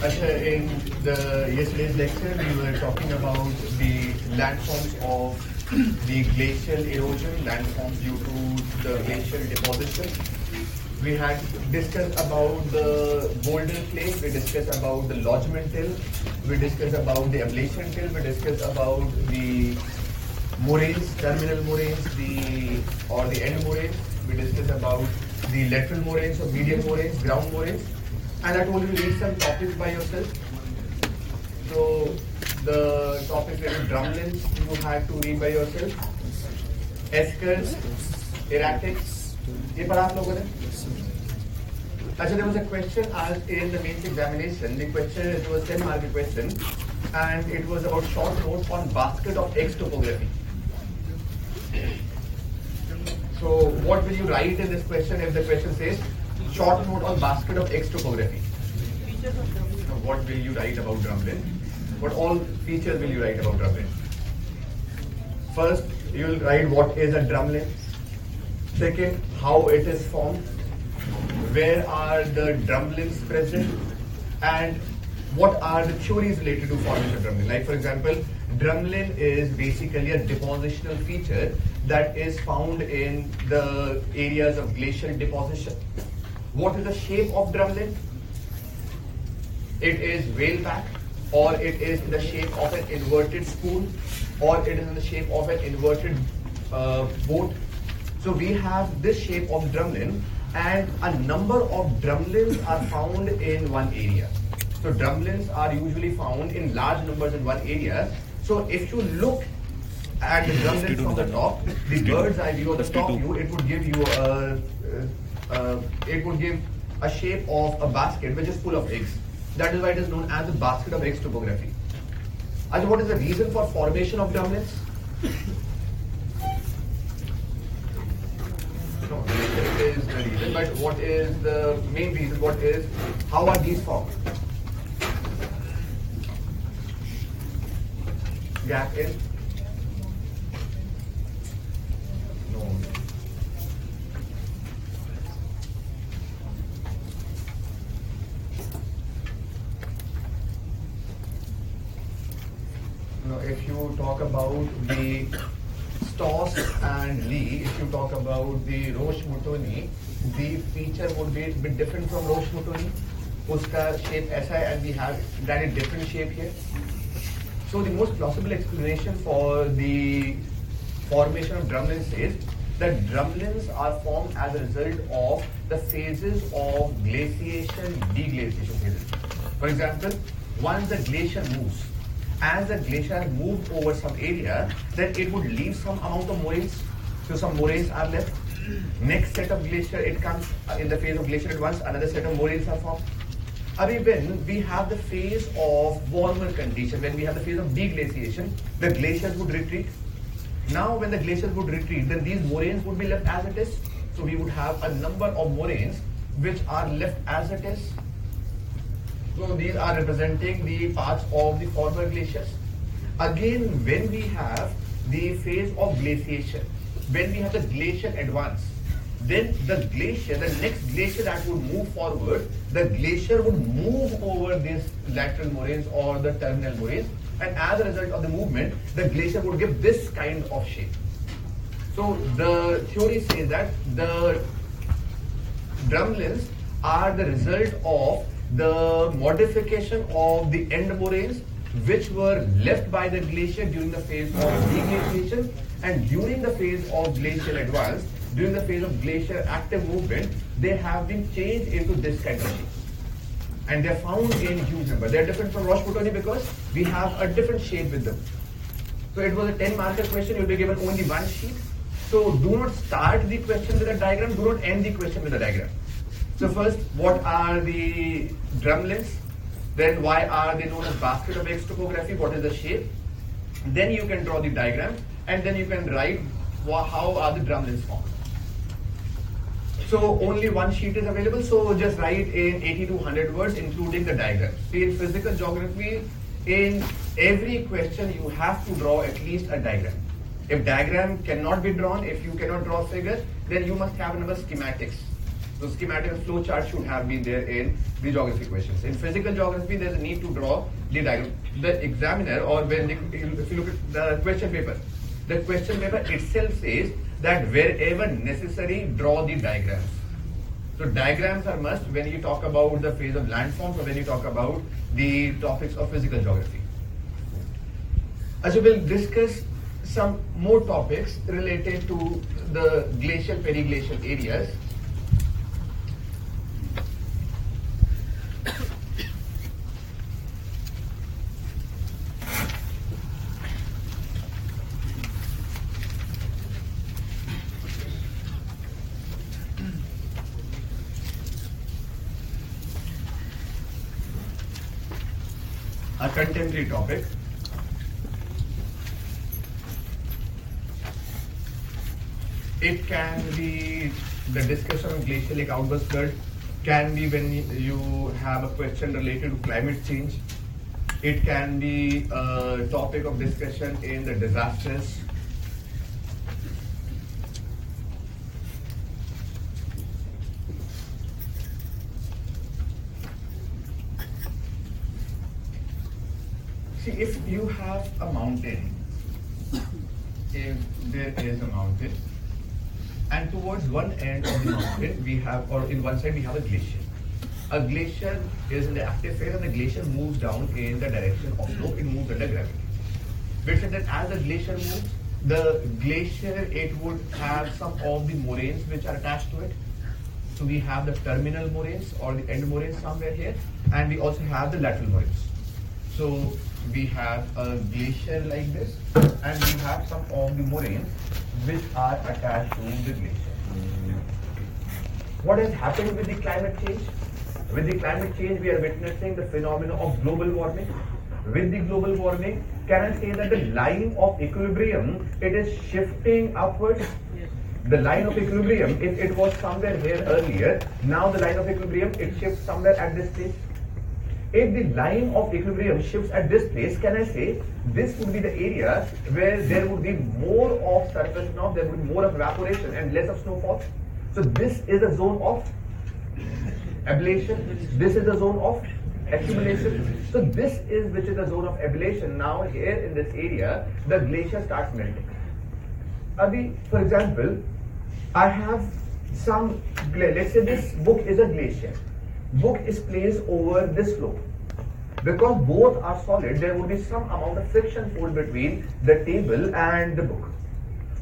Acha, in the yesterday's lecture, we were talking about the landforms of the glacial erosion, landforms due to the glacial deposition. We had discussed about the boulder clay, we discussed about the lodgement till, we discussed about the ablation till, we discussed about the moraines, terminal moraines, the or the end moraines. We discussed about the lateral moraines or medial moraines, ground moraines. And I told you read some topics by yourself. So the topics like drumlins you have to read by yourself. Eskers, erratics. ये पढ़ा आप लोगों ने Actually, there was a question asked in the mains examination. The question it was 10 mark question, and it was about short notes on basket of eggs topography. So, what will you write in this question if the question says short note on basket of eggs topography? What will you write about drumlin? What all features will you write about drumlin? First, you will write what is a drumlin. Second, how it is formed. Where are the drumlins present? And what are the theories related to formation of drumlin? Like for example, drumlin is basically a depositional feature that is found in the areas of glacial deposition. What is the shape of drumlin? It is whale back, or it is in the shape of an inverted spoon, or it is in the shape of an inverted uh, boat. So we have this shape of drumlin, and a number of drumlins are found in one area. So drumlins are usually found in large numbers in one area. So if you look at the drumlins from the top, the bird's eye view or the top view, it would give you a, uh, it would give a shape of a basket which is full of eggs. That is why it is known as the basket of eggs topography. And what is the reason for formation of drumlins? No, is the reason, but what is the main reason? What is, how are these formed? Gap in? No. Now, if you talk about the Stoss and Lee, if you talk about the Roche Moutonnée, the feature would be a bit different from Roche Moutonnée. Uska shape SI and we have granted different shape here. So the most plausible explanation for the formation of drumlins is that drumlins are formed as a result of the phases of glaciation, deglaciation phases. For example, once the glacier moves, as the glacier moved over some area, then it would leave some amount of moraines. So some moraines are left. Next set of glacier, it comes in the phase of glacier at once, another set of moraines are formed. Abi, when we have the phase of warmer condition, when we have the phase of deglaciation, the glaciers would retreat. Now, when the glaciers would retreat, then these moraines would be left as it is. So we would have a number of moraines which are left as it is. So these are representing the parts of the former glaciers. Again, when we have the phase of glaciation, when we have the glacial advance, then the glacier, the next glacier that would move forward, the glacier would move over these lateral moraines or the terminal moraines, and as a result of the movement, the glacier would give this kind of shape. So the theory says that the drumlins are the result of the modification of the end moraines which were left by the glacier during the phase of deglaciation and during the phase of glacial advance, during the phase of glacier active movement, they have been changed into this kind of shape. And they're found in huge number. They're different from Roche Moutonnée because we have a different shape with them. So it was a 10 marker question, you'll be given only one sheet. So do not start the question with a diagram, do not end the question with a diagram. So first, what are the drumlins? Then why are they known as basket of eggs topography? What is the shape? Then you can draw the diagram and then you can write how are the drumlins formed. So only one sheet is available, so just write in 80 to 100 words including the diagram. See in physical geography, in every question you have to draw at least a diagram. If diagram cannot be drawn, if you cannot draw a figure, then you must have another schematics. So schematic flow chart should have been there in the geography questions. In physical geography, there's a need to draw the diagram. The examiner, or when the, if you look at the question paper, the question paper itself says that wherever necessary, draw the diagrams. So diagrams are must when you talk about the phase of landforms or when you talk about the topics of physical geography. As we will discuss some more topics related to the glacial periglacial areas. A contemporary topic. It can be the discussion of glacial lake outburst flood, can be when you have a question related to climate change. It can be a topic of discussion in the disasters. See, if you have a mountain, if there is a mountain, and towards one end of the mountain we have, or in one side we have a glacier. A glacier is in the active phase and the glacier moves down in the direction of slope, it moves under gravity. We said that as the glacier moves, the glacier, it would have some of the moraines which are attached to it. So we have the terminal moraines or the end moraines somewhere here, and we also have the lateral moraines. So we have a glacier like this, and we have some of the moraines which are attached to the glacier. What has happened with the climate change? With the climate change, we are witnessing the phenomenon of global warming. With the global warming, can I say that the line of equilibrium, it is shifting upwards? The line of equilibrium, if it was somewhere here earlier, now the line of equilibrium, it shifts somewhere at this stage. If the line of equilibrium shifts at this place, can I say this would be the area where there would be more of surface runoff, there would be more of evaporation and less of snowfall? So this is a zone of ablation. This is a zone of accumulation. So this is which is the zone of ablation. Now here in this area, the glacier starts melting. Abhi, for example, I have some, let's say this book is a glacier. Book is placed over this slope. Because both are solid, there would be some amount of friction force between the table and the book.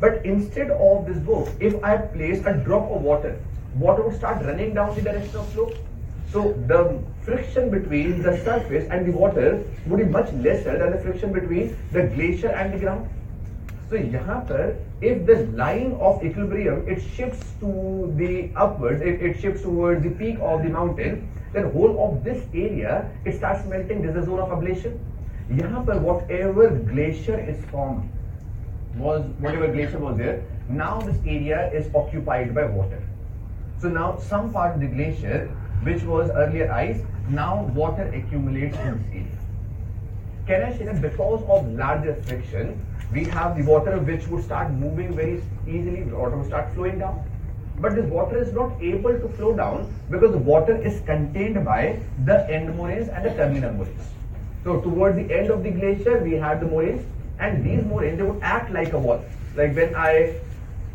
But instead of this book, if I place a drop of water, water would start running down the direction of slope. So the friction between the surface and the water would be much lesser than the friction between the glacier and the ground. So यहाँ पर if the line of equilibrium it shifts to the upwards, it, it shifts towards the peak of the mountain, then whole of this area it starts melting. This is the zone of ablation. यहाँ पर whatever glacier is formed was whatever glacier was there, now this area is occupied by water. So now some part of the glacier which was earlier ice, now water accumulates in this area. Can I say that because of larger friction, we have the water which would start moving very easily, water would start flowing down. But this water is not able to flow down because the water is contained by the end moraines and the terminal moraines. So toward the end of the glacier, we have the moraines and these moraines, they would act like a wall. Like when I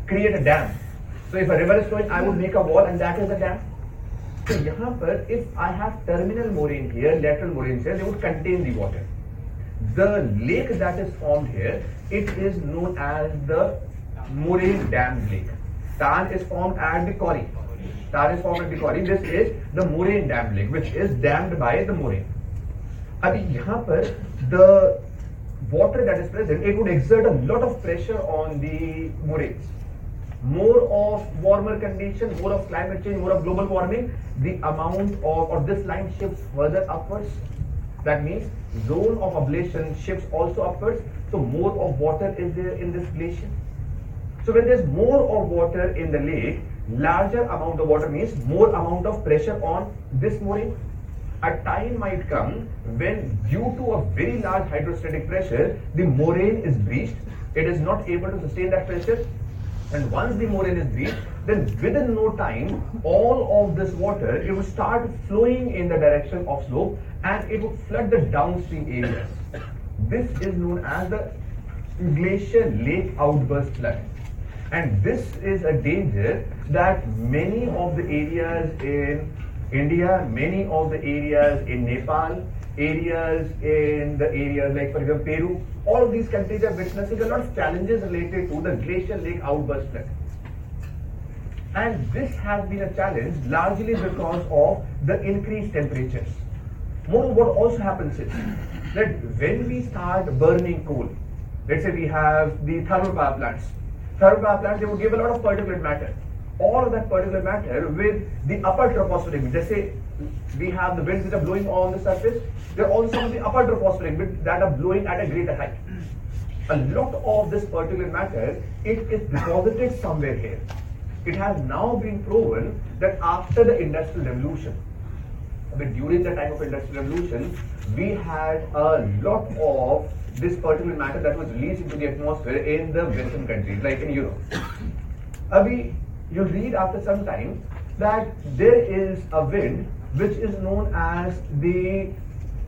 create a dam. So if a river is flowing, I would make a wall and that is a dam. So यहाँ पर if I have terminal moraine here, lateral moraines here, they would contain the water. The lake that is formed here, it is known as the Moraine Dam Lake. Tar is formed at the quarry. Tar is formed at the quarry. This is the Moraine Dam Lake, which is dammed by the Murray. अभी यहाँ पर the water that is present, it would exert a lot of pressure on the moraines. More of warmer condition, more of climate change, more of global warming, the amount of or this line shifts further upwards that means zone of ablation shifts also upwards. So more of water is there in this glacier. So when there's more of water in the lake, larger amount of water means more amount of pressure on this moraine. A time might come when due to a very large hydrostatic pressure, the moraine is breached. It is not able to sustain that pressure. And once the moraine is breached, then within no time, all of this water, it will start flowing in the direction of slope and it would flood the downstream areas. This is known as the glacier lake outburst flood. And this is a danger that many of the areas in India, many of the areas in Nepal, areas in the areas like for example Peru, all of these countries are witnessing a lot of challenges related to the glacier lake outburst flood. And this has been a challenge largely because of the increased temperatures. Moreover, what also happens is that when we start burning coal, let's say we have the thermal power plants, thermal power plants, they would give a lot of particulate matter. All of that particulate matter with the upper tropospheric, let's say we have the winds that are blowing on the surface, there are also the upper tropospheric winds that are blowing at a greater height. A lot of this particulate matter, it is deposited somewhere here. It has now been proven that after the Industrial Revolution, but during the time of Industrial Revolution, we had a lot of this particulate matter that was released into the atmosphere in the Western countries, like in Europe. Abhi, you'll read after some time that there is a wind which is known as the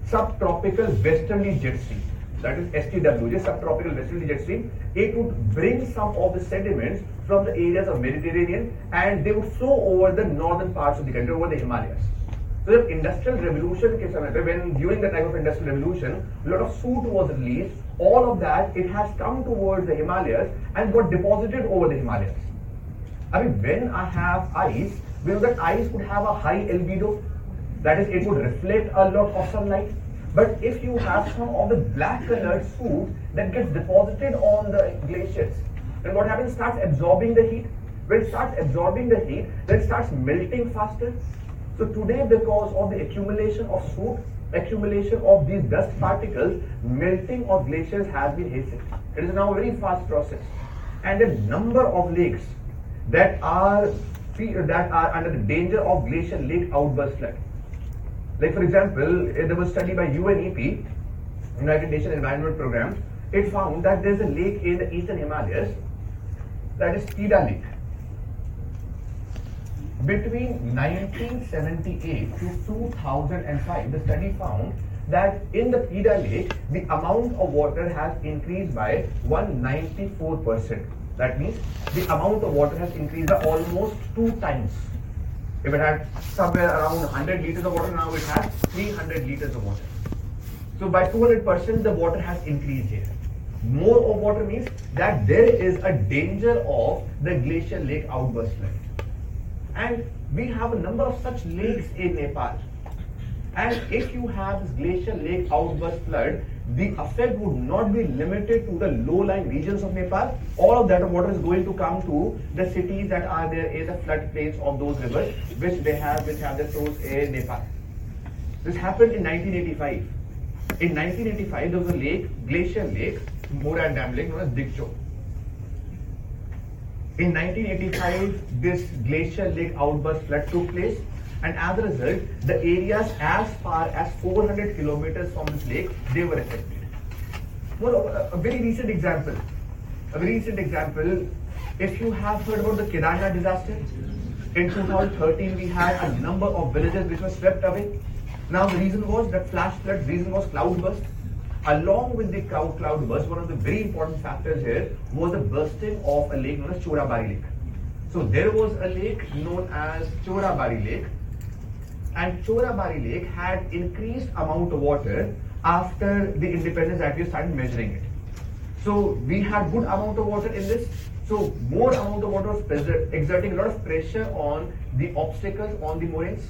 subtropical westerly jet stream. That is STW, just subtropical westerly jet stream. It would bring some of the sediments from the areas of Mediterranean and they would flow over the northern parts of the country, over the Himalayas. So the industrial revolution के समय पे when during the time of industrial revolution a lot of soot was released all of that it has come towards the Himalayas and got deposited over the Himalayas I mean when I have ice we know that ice would have a high albedo that is it would reflect a lot of sunlight but if you have some of the black colored soot that gets deposited on the glaciers then what happens it starts absorbing the heat when it starts absorbing the heat then it starts melting faster so today, because of the accumulation of soot, accumulation of these dust particles, melting of glaciers has been hastened. It is now a very fast process. And a number of lakes that are that are under the danger of glacial lake outburst flood. Like for example, eh, there was a study by UNEP, United Nations Environment Program. It found that there is a lake in the eastern Himalayas that is Pida Lake between 1978 to 2005, the study found that in the Pida Lake, the amount of water has increased by 194%. That means the amount of water has increased by almost two times. If it had somewhere around 100 liters of water, now it has 300 liters of water. So by 200%, the water has increased here. More of water means that there is a danger of the glacial lake outburst. And we have a number of such lakes in Nepal. And if you have this glacial lake outburst flood, the effect would not be limited to the low-lying regions of Nepal. All of that water is going to come to the cities that are there in the floodplains of those rivers, which they have, which have their source in Nepal. This happened in 1985. In 1985, there was a lake, glacial lake, Moraine Dam Lake, known as Dig Tsho. In 1985, this glacial lake outburst flood took place, and as a result, the areas as far as 400 kilometers from this lake they were affected. Well, a very recent example, a very recent example. If you have heard about the Kedarnath disaster, in 2013 we had a number of villages which were swept away. Now the reason was that flash flood, reason was cloudburst. Along with the cloud, cloud burst, one of the very important factors here was the bursting of a lake known as Chorabari Lake. So there was a lake known as Chorabari Lake and Chorabari Lake had increased amount of water after the independence that we started measuring it. So we had good amount of water in this. So more amount of water was exerting a lot of pressure on the obstacles on the moraines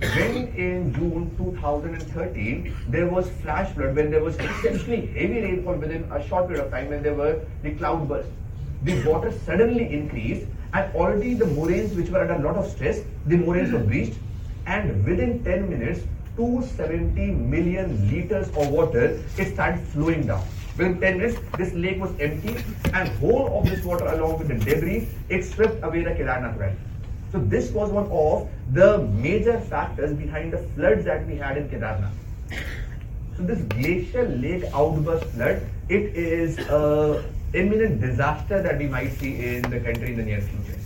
when in June 2013 there was flash flood, when there was essentially heavy rainfall within a short period of time, when there were the cloud bursts, the water suddenly increased and already the moraines which were under a lot of stress, the moraines were breached and within 10 minutes 270 million liters of water it started flowing down. Within 10 minutes, this lake was empty and whole of this water along with the debris, it swept away the Kedarnath Valley. So this was one of the major factors behind the floods that we had in Kedarnath. So this glacial lake outburst flood, it is a imminent disaster that we might see in the country in the near future.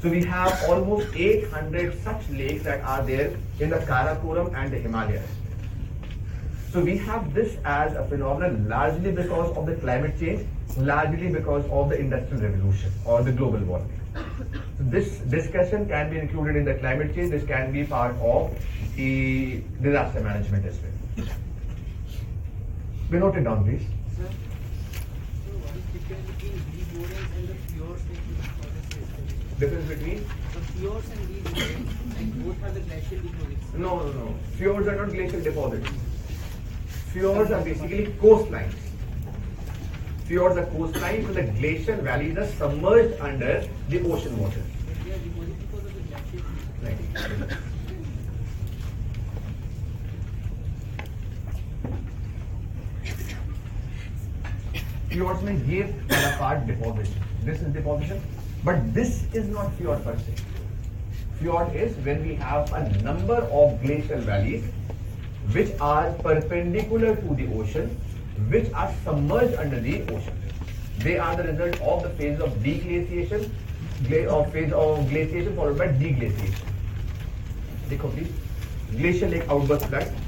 So we have almost 800 such lakes that are there in the Karakoram and the Himalayas. So we have this as a phenomenon largely because of the climate change, largely because of the industrial revolution or the global warming. This discussion can be included in the climate change. This can be part of the disaster management as well. We note it down, please. Sir, so what is difference between and the fjords that you forest is? Difference between The fjords and like both have the glacial deposits. no, no, no. Fjords are not glacial deposits. Fjords are basically coastlines obscured the coastlines and the glacier valleys are submerged under the ocean water. Right. Fjords may give part deposition. This is deposition, but this is not fjord per se. Fjord is when we have a number of glacial valleys which are perpendicular to the ocean which are submerged under the ocean. They are the result of the phase of deglaciation, gla- or phase of glaciation followed by deglaciation. देखो please glacier lake outburst flood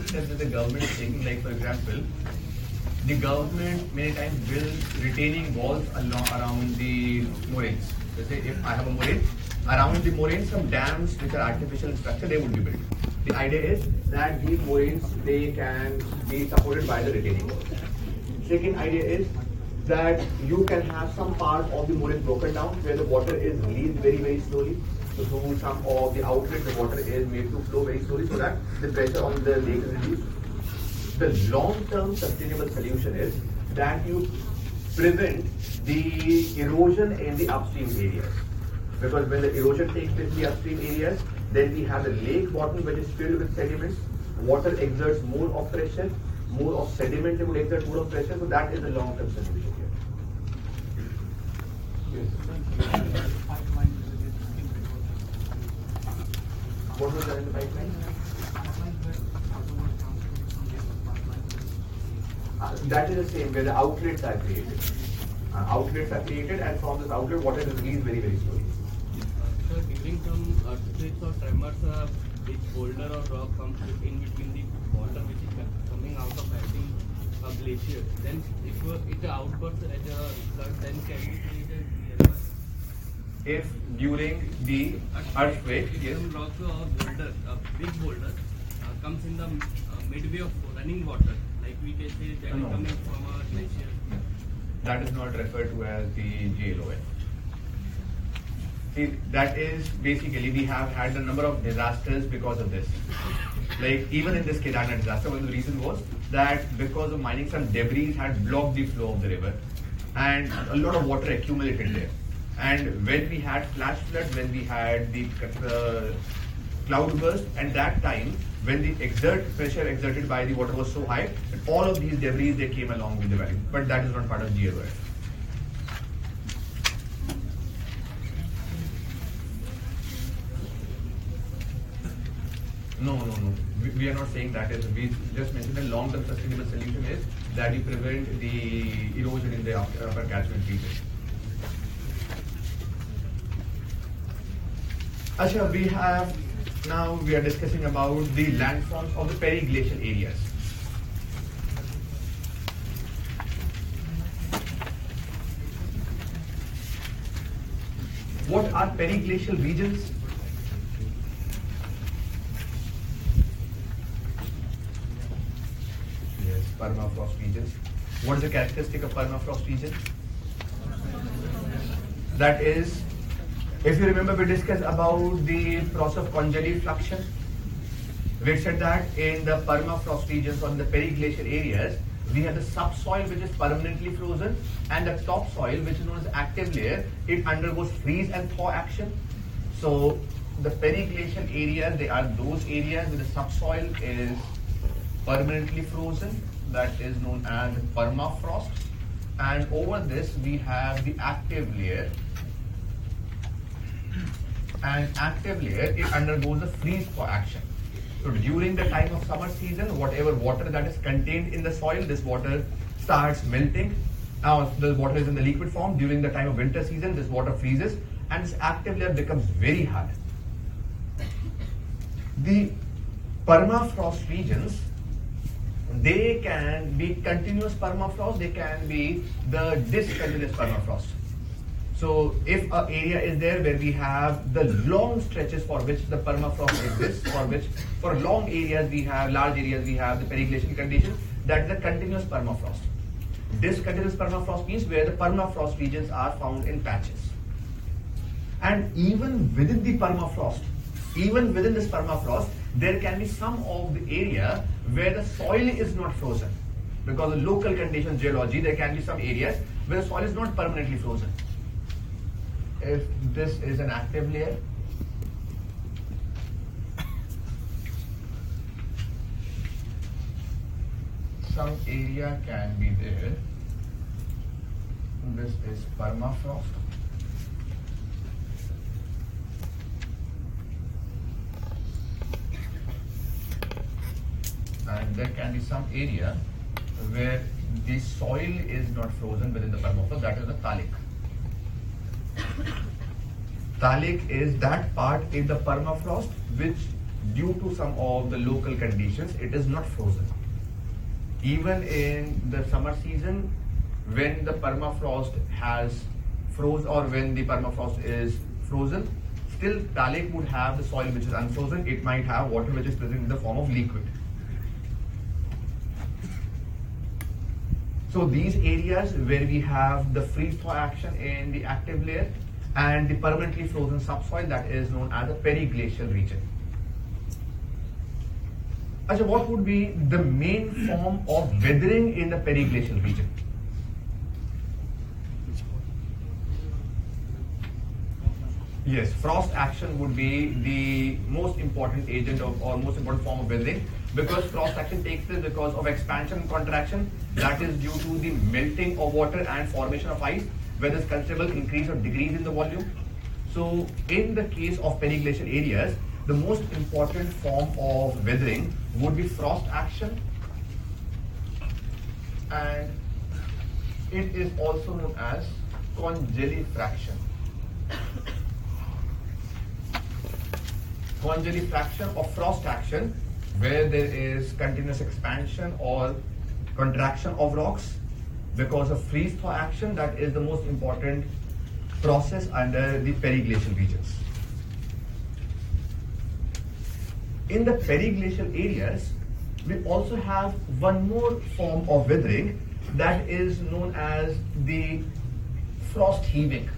some steps that the government is taking, like for example, the government many times builds retaining walls along around the moraines. Let's say if I have a moraine, around the moraine some dams which are artificial structure they would be built. The idea is that these moraines they can be supported by the retaining walls. Second idea is that you can have some part of the moraine broken down where the water is released very very slowly. So some of the outlet, the water is made to flow very slowly so that the pressure on the lake is reduced. The long-term sustainable solution is that you prevent the erosion in the upstream areas. Because when the erosion takes place in the upstream areas, then we have the lake bottom which is filled with sediments. Water exerts more of pressure, more of sediment would exert more of pressure. So that is the long-term solution here. Yes. Uh, that is the same where the outlets are created. Uh, outlets are created and from this outlet water is released very very slowly. So during some earthquakes or tremors, uh, which boulder or rock comes in between the water which is coming out of melting a glacier, then if it outbursts as a flood, then can nearby? If during the earthquake, yes, rock or boulder, a big boulder, uh, comes in the uh, midway of running water, like we can say that No. coming from a glacier. that is not referred to as the GLOF. See, that is basically we have had a number of disasters because of this. Like even in this Kedarnath disaster, one of the reasons was that because of mining, some debris had blocked the flow of the river, and a lot of water accumulated there. And when we had flash flood, when we had the uh, cloud burst, and that time when the exert pressure exerted by the water was so high, all of these debris they came along with the valley. But that is not part of GLOF. No, no, no. We, we are not saying that is. We just mentioned the long-term sustainable solution is that you prevent the erosion in the upper catchment region. Asha, we have now we are discussing about the landforms of the periglacial areas. What are periglacial regions? Yes, permafrost regions. What is the characteristic of permafrost region? That is, if you remember, we discussed about the process of congelifluction. We said that in the permafrost regions or in the periglacial areas, we have the subsoil which is permanently frozen and the topsoil which is known as active layer, it undergoes freeze and thaw action. So the periglacial areas, they are those areas where the subsoil is permanently frozen, that is known as permafrost. And over this we have the active layer. And active layer, it undergoes a freeze thaw action. So during the time of summer season, whatever water that is contained in the soil, this water starts melting. Now the water is in the liquid form. During the time of winter season, this water freezes and this active layer becomes very hard. The permafrost regions, they can be continuous permafrost, they can be the discontinuous permafrost. So if an area is there where we have the long stretches for which the permafrost exists, for which for long areas we have, large areas we have the periglacial condition, that's the continuous permafrost. This continuous permafrost means where the permafrost regions are found in patches. And even within the permafrost, even within this permafrost, there can be some of the area where the soil is not frozen. Because of local conditions, geology, there can be some areas where the soil is not permanently frozen. If this is an active layer, some area can be there. This is permafrost. and there can be some area where the soil is not frozen within the permafrost, that is the talik. Talik is that part in the permafrost which due to some of the local conditions it is not frozen. Even in the summer season when the permafrost has froze or when the permafrost is frozen, still talik would have the soil which is unfrozen, it might have water which is present in the form of liquid. So these areas where we have the freeze thaw action in the active layer and the permanently frozen subsoil that is known as the periglacial region. Achha, what would be the main form of weathering in the periglacial region? Yes, frost action would be the most important agent of or most important form of weathering because frost action takes place because of expansion and contraction that is due to the melting of water and formation of ice where there's considerable increase or decrease in the volume. So in the case of periglacial areas, the most important form of weathering would be frost action and it is also known as congelifraction. Congelifraction or frost action where there is continuous expansion or contraction of rocks because of freeze thaw action that is the most important process under the periglacial regions. In the periglacial areas, we also have one more form of weathering that is known as the frost heaving.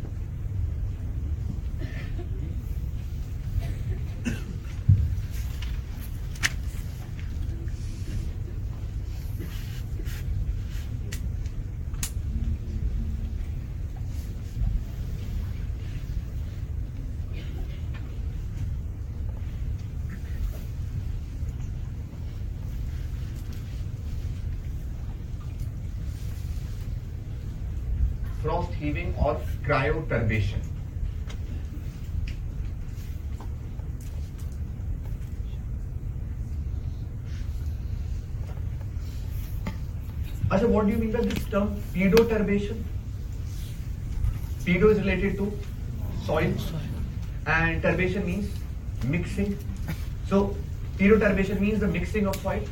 frost heaving or cryoturbation. Asha, what do you mean by this term pedoturbation? Pedo is related to soil and turbation means mixing. So pedoturbation means the mixing of soil.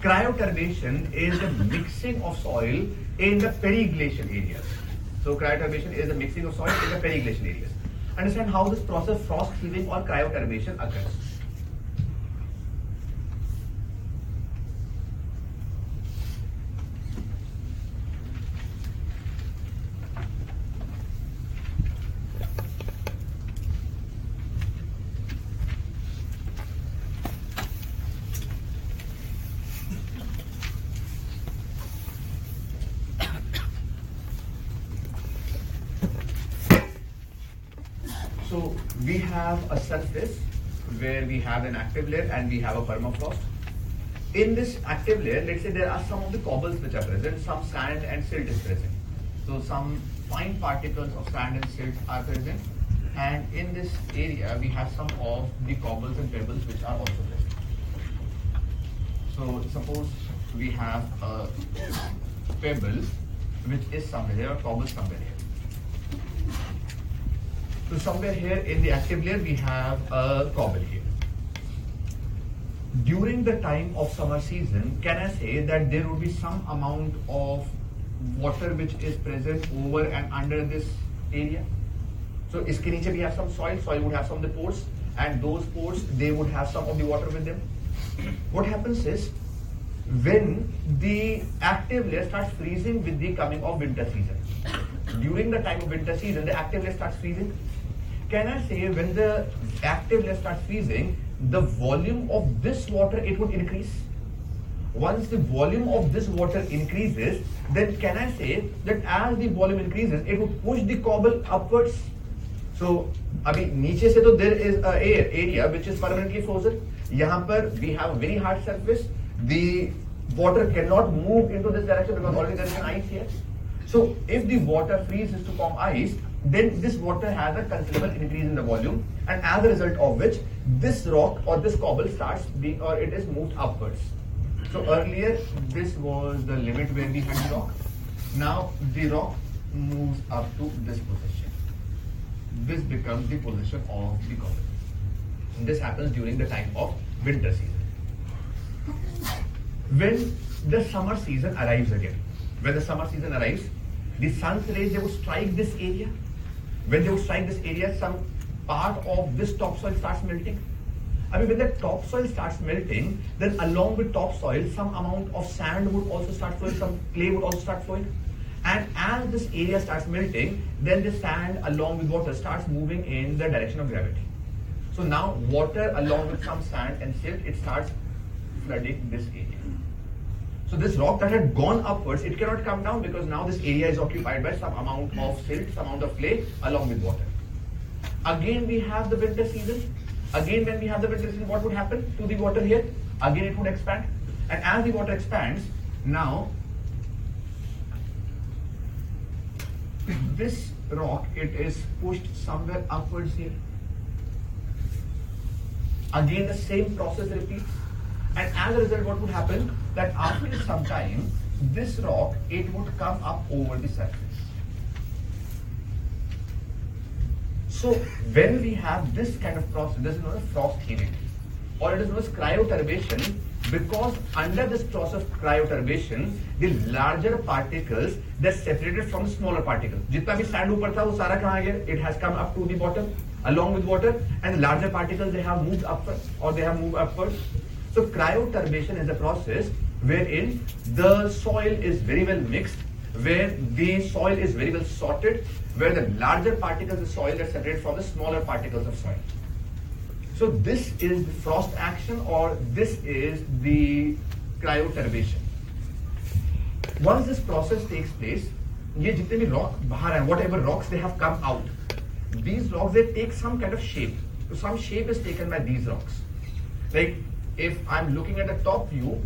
Cryoturbation is the mixing of soil in the periglacial areas. So cryoturbation is the mixing of soil in the periglacial areas. Understand how this process frost heaving or cryoturbation occurs. have a surface where we have an active layer and we have a permafrost. In this active layer, let's say there are some of the cobbles which are present, some sand and silt is present. So some fine particles of sand and silt are present. And in this area, we have some of the cobbles and pebbles which are also present. So suppose we have a pebble which is somewhere here or cobble somewhere here. So somewhere here in the active layer we have a cobble here During the time of summer season, can I say that there would be some amount of water which is present over and under this area? So इसके नीचे we have some soil, soil would have some of the pores and those pores they would have some of the water with them. What happens is when the active layer starts freezing with the coming of winter season. During the time of winter season, the active layer starts freezing. Can I say when the active layer starts freezing, the volume of this water it would increase? Once the volume of this water increases, then can I say that as the volume increases, it would push the cobble upwards? So अभी नीचे से तो there is a air area which is permanently frozen. यहाँ पर we have a very hard surface. The water cannot move into this direction because already there is an ice here. So if the water freezes to form ice, then this water has a considerable increase in the volume, and as a result of which this rock or this cobble starts being or it is moved upwards. So earlier this was the limit where we had the rock. Now the rock moves up to this position. This becomes the position of the cobble. This happens during the time of winter season. When the summer season arrives again, when the summer season arrives, the sun's rays they would strike this area. When they would strike this area, some part of this topsoil starts melting. I mean, when the topsoil starts melting, then along with topsoil, some amount of sand would also start flowing, some clay would also start flowing. And as this area starts melting, then the sand along with water starts moving in the direction of gravity. So now water along with some sand and silt, it starts flooding this area. So this rock that had gone upwards, it cannot come down because now this area is occupied by some amount of silt, some amount of clay along with water. Again we have the winter season. Again when we have the winter season, what would happen to the water here? Again it would expand. And as the water expands, now this rock, it is pushed somewhere upwards here. Again the same process repeats. And as a result, what would happen? That after some time, this rock, it would come up over the surface. So when we have this kind of process, this is known as frost heaving, or it is known as cryoturbation, because under this process of cryoturbation, the larger particles they're separated from the smaller particles. जितना भी sand ऊपर था वो सारा कहाँ गया? It has come up to the bottom along with water, and the larger particles they have moved upward or they have moved upward. So cryoturbation is a process wherein the soil is very well mixed, where the soil is very well sorted, where the larger particles of soil are separated from the smaller particles of soil. So this is the frost action or this is the cryoturbation. Once this process takes place, ये जितने भी rock बाहर आए, whatever rocks they have come out, these rocks they take some kind of shape. So some shape is taken by these rocks. Like if I'm looking at the top view,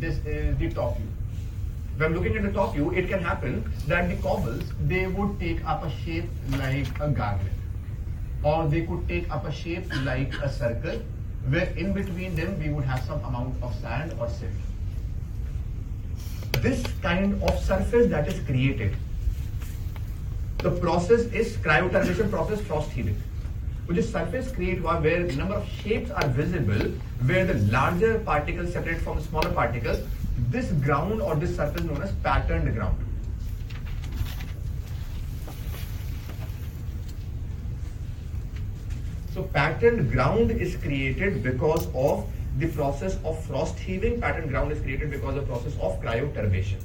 this is the top view. If I'm looking at the top view, it can happen that the cobbles they would take up a shape like a garland or they could take up a shape like a circle where in between them we would have some amount of sand or silt. This kind of surface that is created, the process is cryoturbation process frost heaving. Which is surface create हुआ where number of shapes are visible where the larger particles separate from the smaller particles this ground or this surface known as patterned ground So patterned ground is created because of the process of frost heaving. Patterned ground is created because of the process of cryoturbation.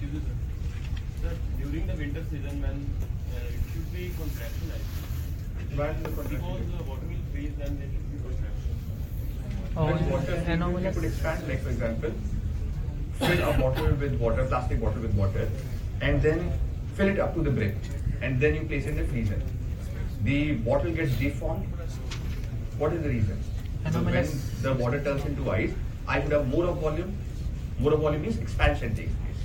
Excuse me, sir. Sir, during the winter season when uh, it should be contraction, I think. Why is the Because contraction? uh, water will freeze, then there should be no when water anomalous. you could expand, like for example, fill a bottle with water, plastic bottle with water, and then fill it up to the brim, and then you place it in the freezer. The bottle gets deformed. What is the reason? So when the water turns into ice, I would have more of volume. More of volume means expansion takes place.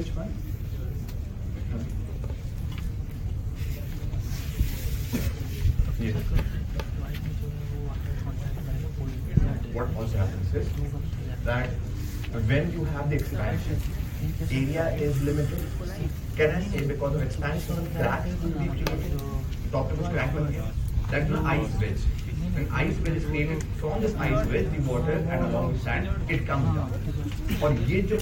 What also happens is that when you have the expansion, area is limited. Can I say because of expansion, cracks will be created? About crack one here. That's an ice wedge. An ice wedge is created from this ice wedge, the water and along the sand, it comes down. और ये जो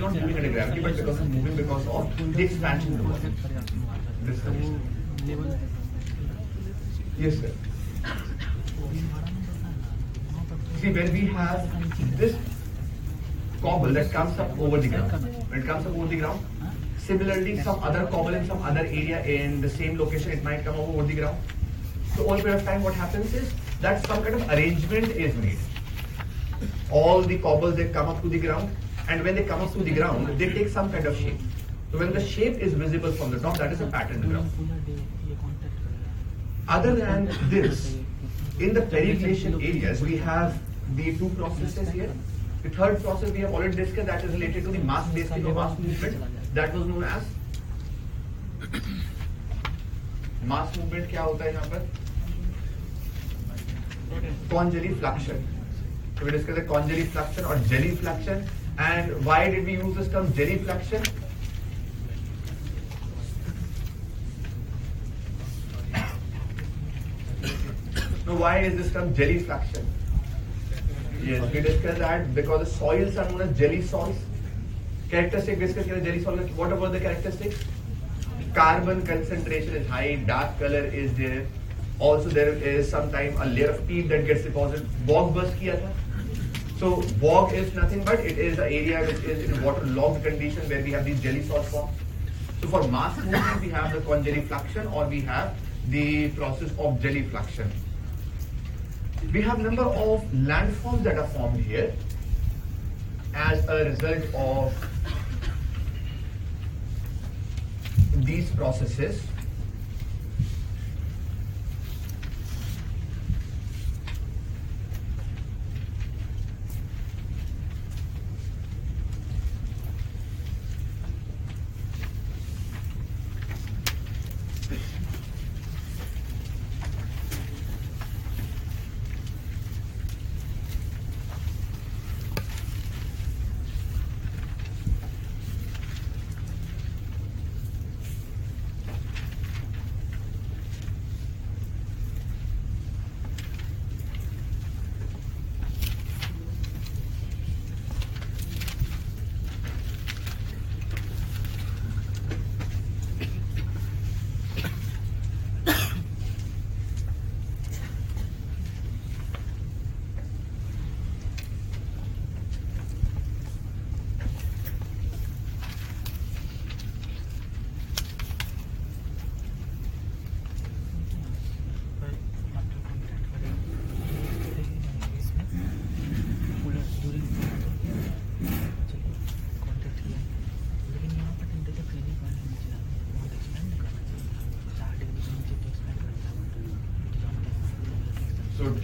not moving under gravity, but because it's moving because of the expansion of the water. This is the reason. Yes, sir. See, when we have this cobble that comes up over the ground, when it comes up over the ground, similarly, some other cobble in some other area in the same location, it might come up over the ground. So, over period of time, what happens is that some kind of arrangement is made. All the cobbles they come up to the ground, and when they come up to the ground, they take some kind of shape. So, when the shape is visible from the top, that is a pattern in the ground. Other than this, in the periglacial areas, we have the two processes here. The third process we have already discussed that is related to the mass basting or mass movement. That was known as mass movement क्या होता है यहाँ पर congelifluction. So we discussed the congelifluction or jellyfluction. And why did we use this term jellyfluction? So why is this term jellyfluction? Yes, we discussed that because the soils are known as jelly soils. Characteristic discussed here, jelly soil. What about the characteristics? Carbon concentration is high, dark color is there. Also, there is sometimes a layer of peat that gets deposited. Bog burst kiya tha. So, bog is nothing but it is an area which is in waterlogged condition where we have these gelisol formed. So, for mass movement, we have the congelifluction or we have the process of gelifluction. We have number of landforms that are formed here as a result of these processes.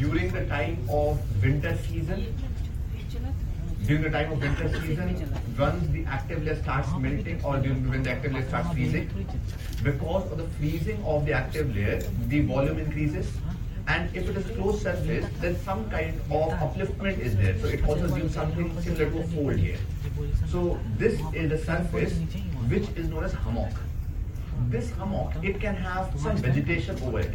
During the time of winter season, during the time of winter season, once the active layer starts melting or during, when the active layer starts freezing, because of the freezing of the active layer, the volume increases. And if it is closed surface, then some kind of upliftment is there. So it also gives something similar to a fold here. So this is the surface which is known as hummock. This hummock, it can have some vegetation over it.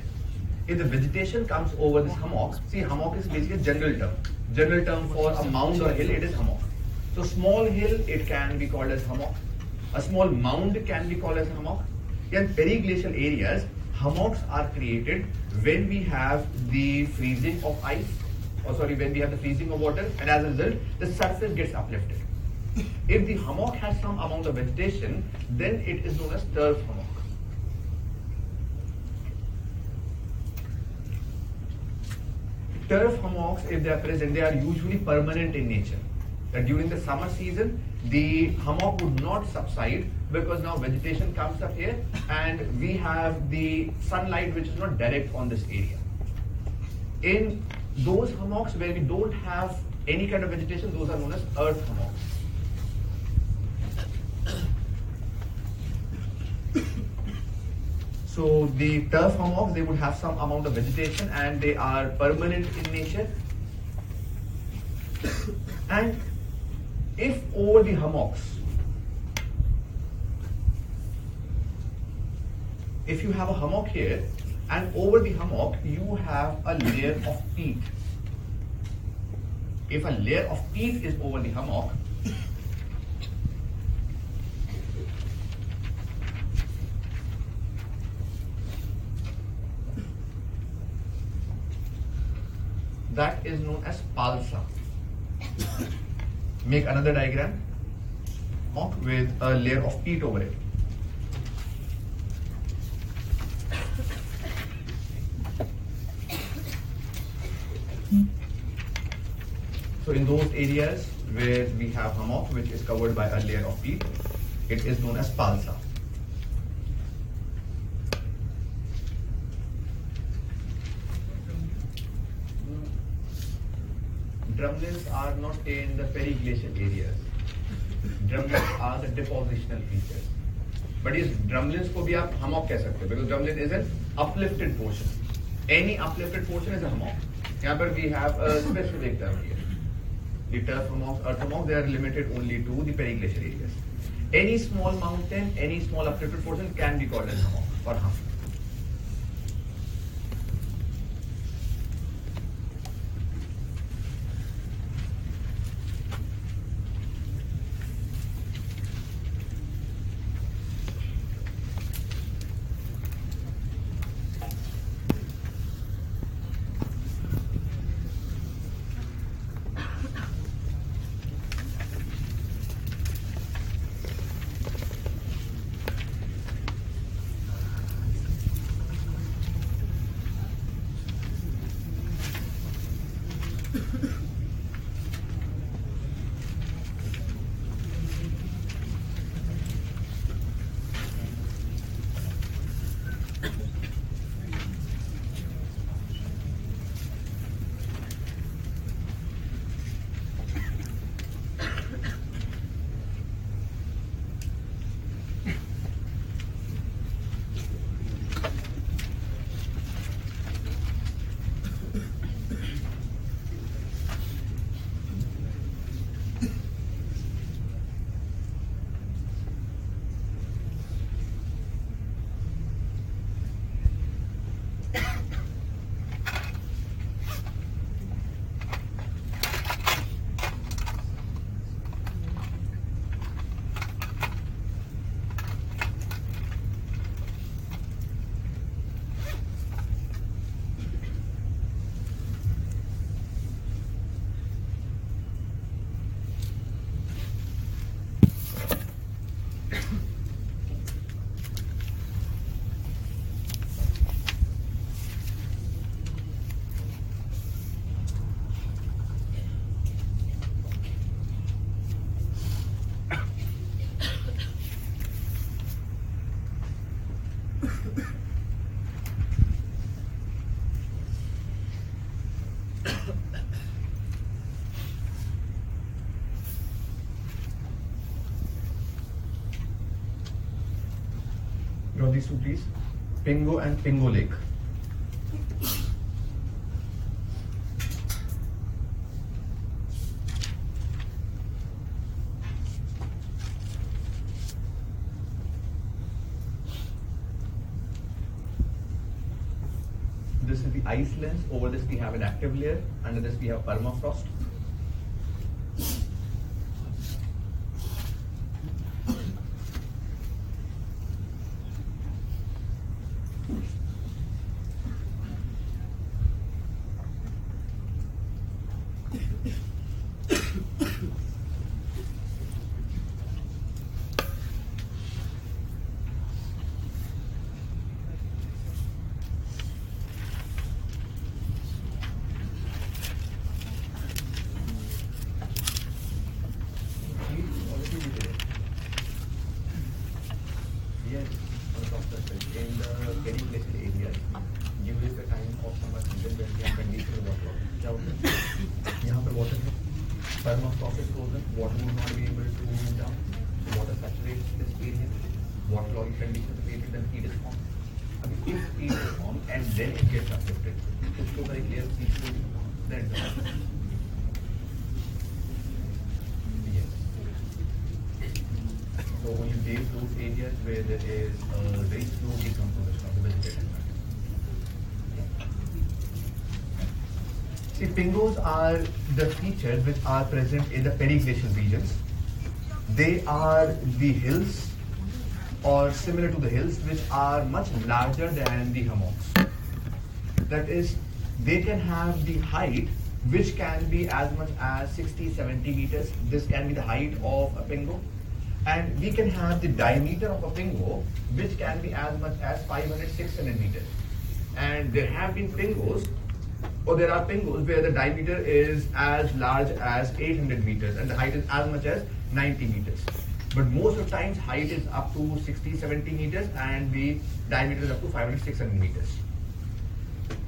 If the vegetation comes over this hummock, see hummock is basically a general term. General term for a mound or hill, it is hummock. So small hill, it can be called as hummock. A small mound can be called as hummock. In periglacial areas, hummocks are created when we have the freezing of ice, or sorry, when we have the freezing of water, and as a result, the surface gets uplifted. If the hummock has some amount of vegetation, then it is known as turf hummock. Turf hummocks, if they are present, they are usually permanent in nature. That during the summer season, the hummock would not subside because now vegetation comes up here and we have the sunlight which is not direct on this area. In those hummocks where we don't have any kind of vegetation, those are known as earth hummocks. So the turf hummocks, they would have some amount of vegetation and they are permanent in nature. And if over the hummocks, if you have a hummock here and over the hummock you have a layer of peat. If a layer of peat is over the hummock, that is known as palsa. Make another diagram with a layer of peat over it. So in those areas where we have hummock which is covered by a layer of peat, it is known as palsa. Drumlins are not in the periglacial areas. Drumlins are the depositional features. But yes, drumlins को भी आप hummock कह सकते हो because drumlin is an uplifted portion. Any uplifted portion is a hummock. यहाँ पर we have a specific term here. The turf hummocks, earth hummocks, they are limited only to the periglacial areas. Any small mountain, any small uplifted portion can be called as hummock or hump. Please. Pingo and Pingo Lake. This is the ice lens. Over this we have an active layer. Under this we have permafrost. Are the features which are present in the periglacial regions. They are the hills or similar to the hills which are much larger than the hummocks. That is, they can have the height which can be as much as 60 70 meters. This can be the height of a pingo. And we can have the diameter of a pingo which can be as much as 500 600 meters. And there have been pingos or there are pingos where the diameter is as large as 800 meters and the height is as much as 90 meters. But most of the times height is up to 60, 70 meters and the diameter is up to 500, 600 meters.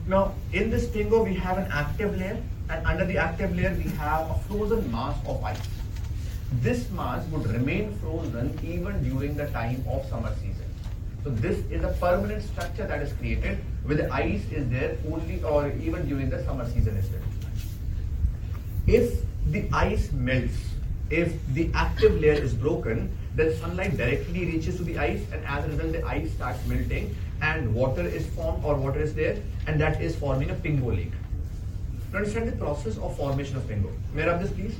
Now, in this pingo, we have an active layer, and under the active layer, we have a frozen mass of ice. This mass would remain frozen even during the time of summer season. So, this is a permanent structure that is created where the ice is there only or even during the summer season as well. If the ice melts, if the active layer is broken, then sunlight directly reaches to the ice, and as a result, the ice starts melting, and water is formed or water is there, and that is forming a pingo lake. Understand the process of formation of pingo, may I have this please?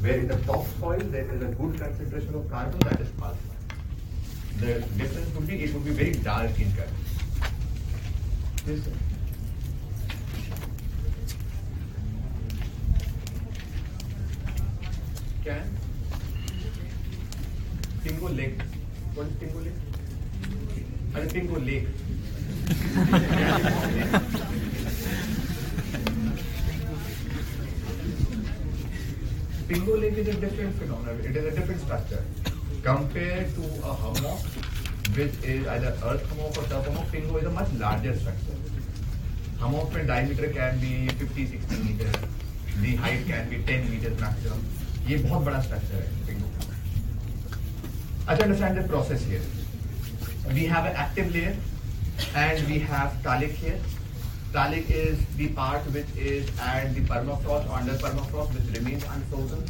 Where in the topsoil there is a good concentration of carbon, structure. Compared to a hammock, which is either earth hammock or turf hammock, Pingo is a much larger structure. Hammock में diameter can be 50, 60 meters. The height can be 10 meters maximum. ये बहुत बड़ा structure है Pingo. Let's understand the process here. We have an active layer and we have talik here. Talik is the part which is at the permafrost, under permafrost, which remains unfrozen.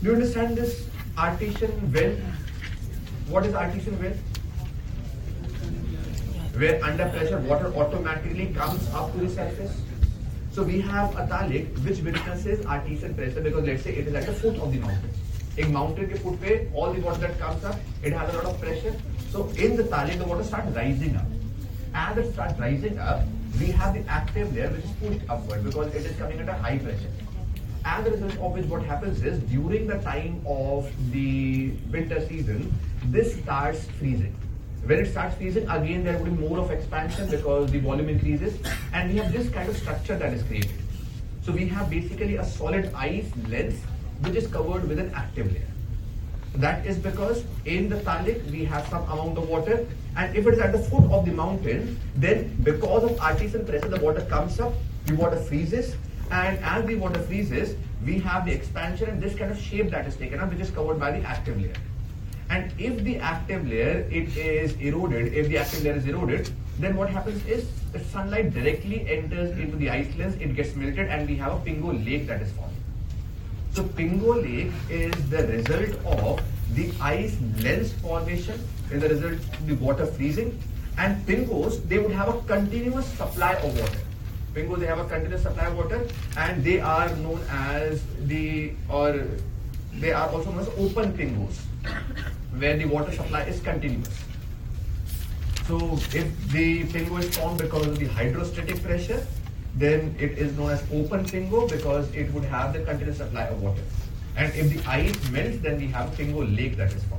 Do you understand this artesian well? What is artesian well? Where under pressure water automatically comes up to the surface. So we have a talik which witnesses artesian pressure because let's say it is at the foot of the mountain. In mountain ke foot pe all the water that comes up, it has a lot of pressure. So in the talik the water starts rising up. As it starts rising up, we have the active layer which is pushed upward because it is coming at a high pressure. As a result of which what happens is during the time of the winter season, this starts freezing. When it starts freezing, again there would be more of expansion because the volume increases and we have this kind of structure that is created. So we have basically a solid ice lens which is covered with an active layer. That is because in the Talik we have some amount of water and if it is at the foot of the mountain then because of artesian pressure the water comes up, the water freezes and as the water freezes we have the expansion and this kind of shape that is taken up which is covered by the active layer. And if the active layer it is eroded, if the active layer is eroded, then what happens is the sunlight directly enters into the ice lens, it gets melted and we have a Pingo lake that is formed. So Pingo Lake is the result of the ice lens formation, is the result of the water freezing. And Pingos, they would have a continuous supply of water. Pingos, they have a continuous supply of water and they are known as the, or they are also known as open Pingos, where the water supply is continuous. So if the pingo is formed because of the hydrostatic pressure, then it is known as open pingo because it would have the continuous supply of water. And if the ice melts, then we have a pingo lake that is formed.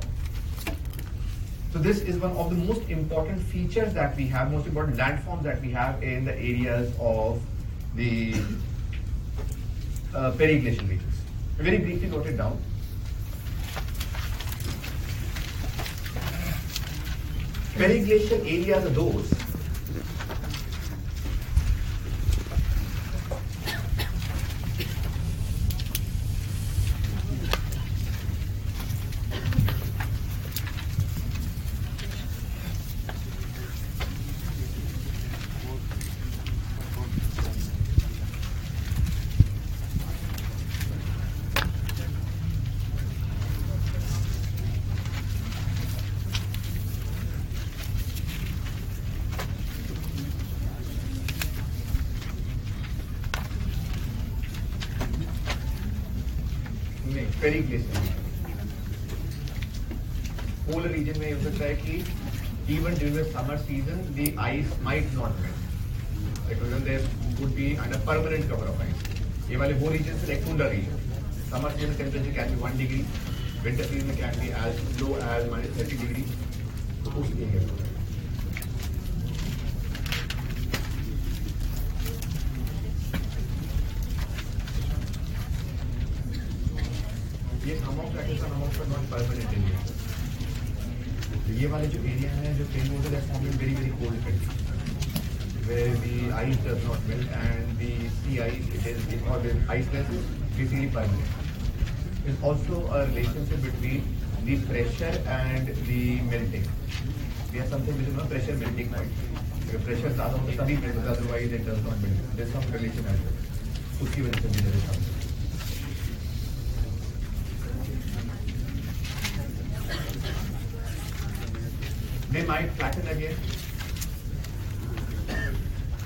So this is one of the most important features that we have, most important landforms that we have in the areas of the uh, periglacial regions. I Very briefly note it down. Periglacial areas are those season the ice might not melt because then there would be under permanent cover of ice ये वाले वो regions like cooler region summer season temperature can be 1 degree winter season can be as low as minus 30 degree तो उस area में ये hammock that is an hammock but not permanent area. ये वाले जो एरिया है, जो pen water establish very very cold country way the ice does not melt and the sea ice it is because is ice is basically permanent is also a relationship between the pressure and the melting the are something which not pressure melting mind pressure ज़्यादा होता तभी melt otherwise it does not melt this relation as उसकी वजह से भी मेरे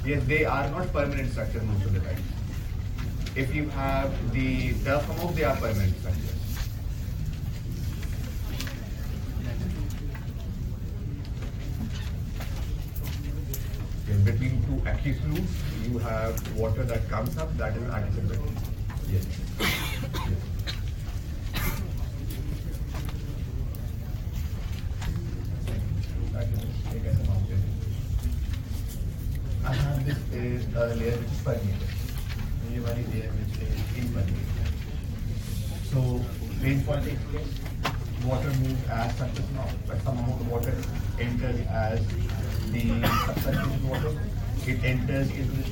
Yes, they are not permanent structures most of the time. If you have the hummock, they are permanent structures. In between two active fluids, you have water that comes up, that is adhesive. Yes. yes.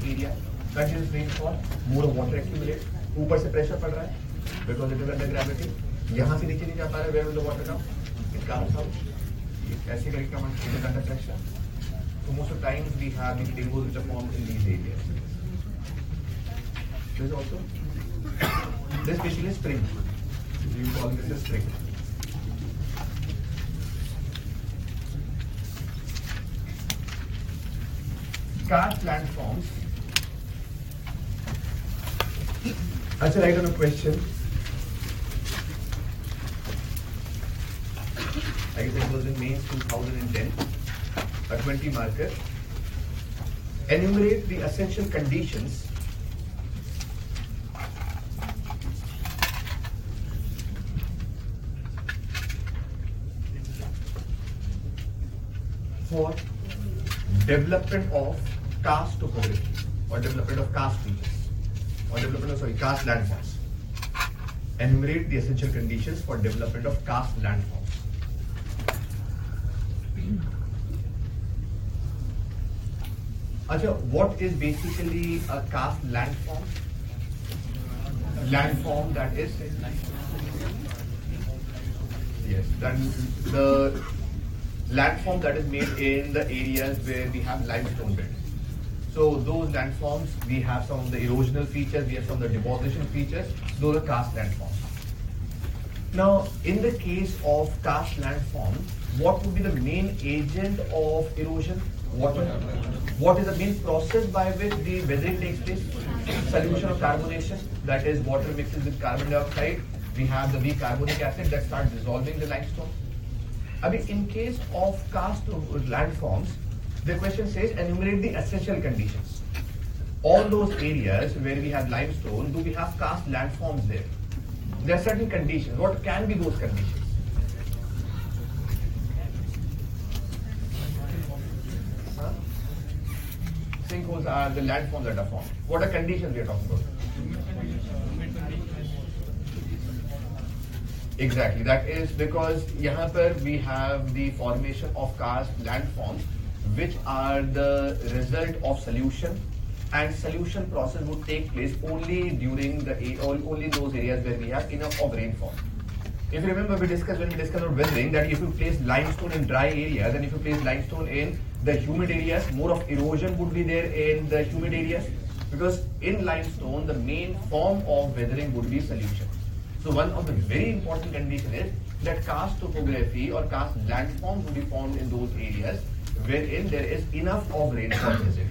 Area continuous rainfall more water accumulate ऊपर से pressure पड़ रहा है because it is under gravity यहाँ से नीचे नहीं जा पा रहे where water come it come ऐसे करके कम इट अंडर प्रेशर तो most of times we have in dengue form area this also this special spring we call this Landforms. Answer right on a question. I guess it was in May 2010. A 20 marker. Enumerate the essential conditions for development of karst topography or development of karst features or development of sorry landforms. Enumerate the essential conditions for development of karst landforms. Acha, what is basically a karst landform? Landform that is yes, then the landform that is made in the areas where we have limestone bed. So those landforms, we have some of the erosional features, we have some of the deposition features. Those are karst landforms. Now, in the case of karst landform, what would be the main agent of erosion? Water. What is the main process by which the weathering takes place? Solution of carbonation, that is water mixes with carbon dioxide. We have the weak carbonic acid that starts dissolving the limestone. I mean, in case of karst landforms, the question says enumerate the essential conditions. All those areas where we have limestone, do we have karst landforms there? There are certain conditions. What can be those conditions? Sinkholes are the landforms that are formed. What are conditions we are talking about? Exactly. That is because here we have the formation of karst landforms which are the result of solution and solution process would take place only during the only those areas where we have enough of rainfall. If you remember, we discussed when we discussed about weathering that if you place limestone in dry areas and if you place limestone in the humid areas, more of erosion would be there in the humid areas because in limestone the main form of weathering would be solution. So one of the very important condition is that karst topography or karst landforms would be formed in those areas wherein there is enough of rainfall present.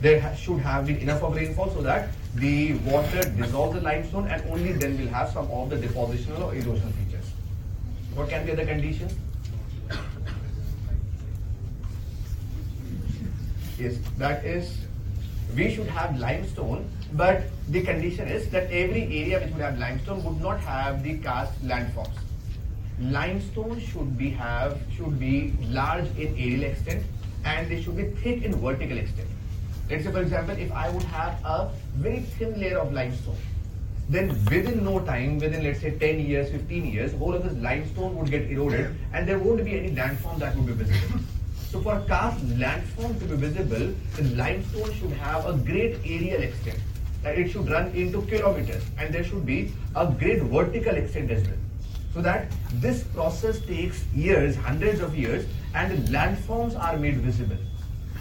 There ha- should have been enough of rainfall so that the water dissolves the limestone and only then we'll have some of the depositional or erosional features. What can be the condition? Yes, that is, we should have limestone, but the condition is that every area which would have limestone would not have the karst landforms. Limestone should be have should be large in aerial extent and they should be thick in vertical extent. Let's say for example, if I would have a very thin layer of limestone, then within no time, within let's say 10 years, 15 years, whole of this limestone would get eroded and there won't be any landform that would be visible. So for a landform to be visible, the limestone should have a great aerial extent. It should run into kilometers and there should be a great vertical extent as well. So that this process takes years, hundreds of years, and landforms are made visible.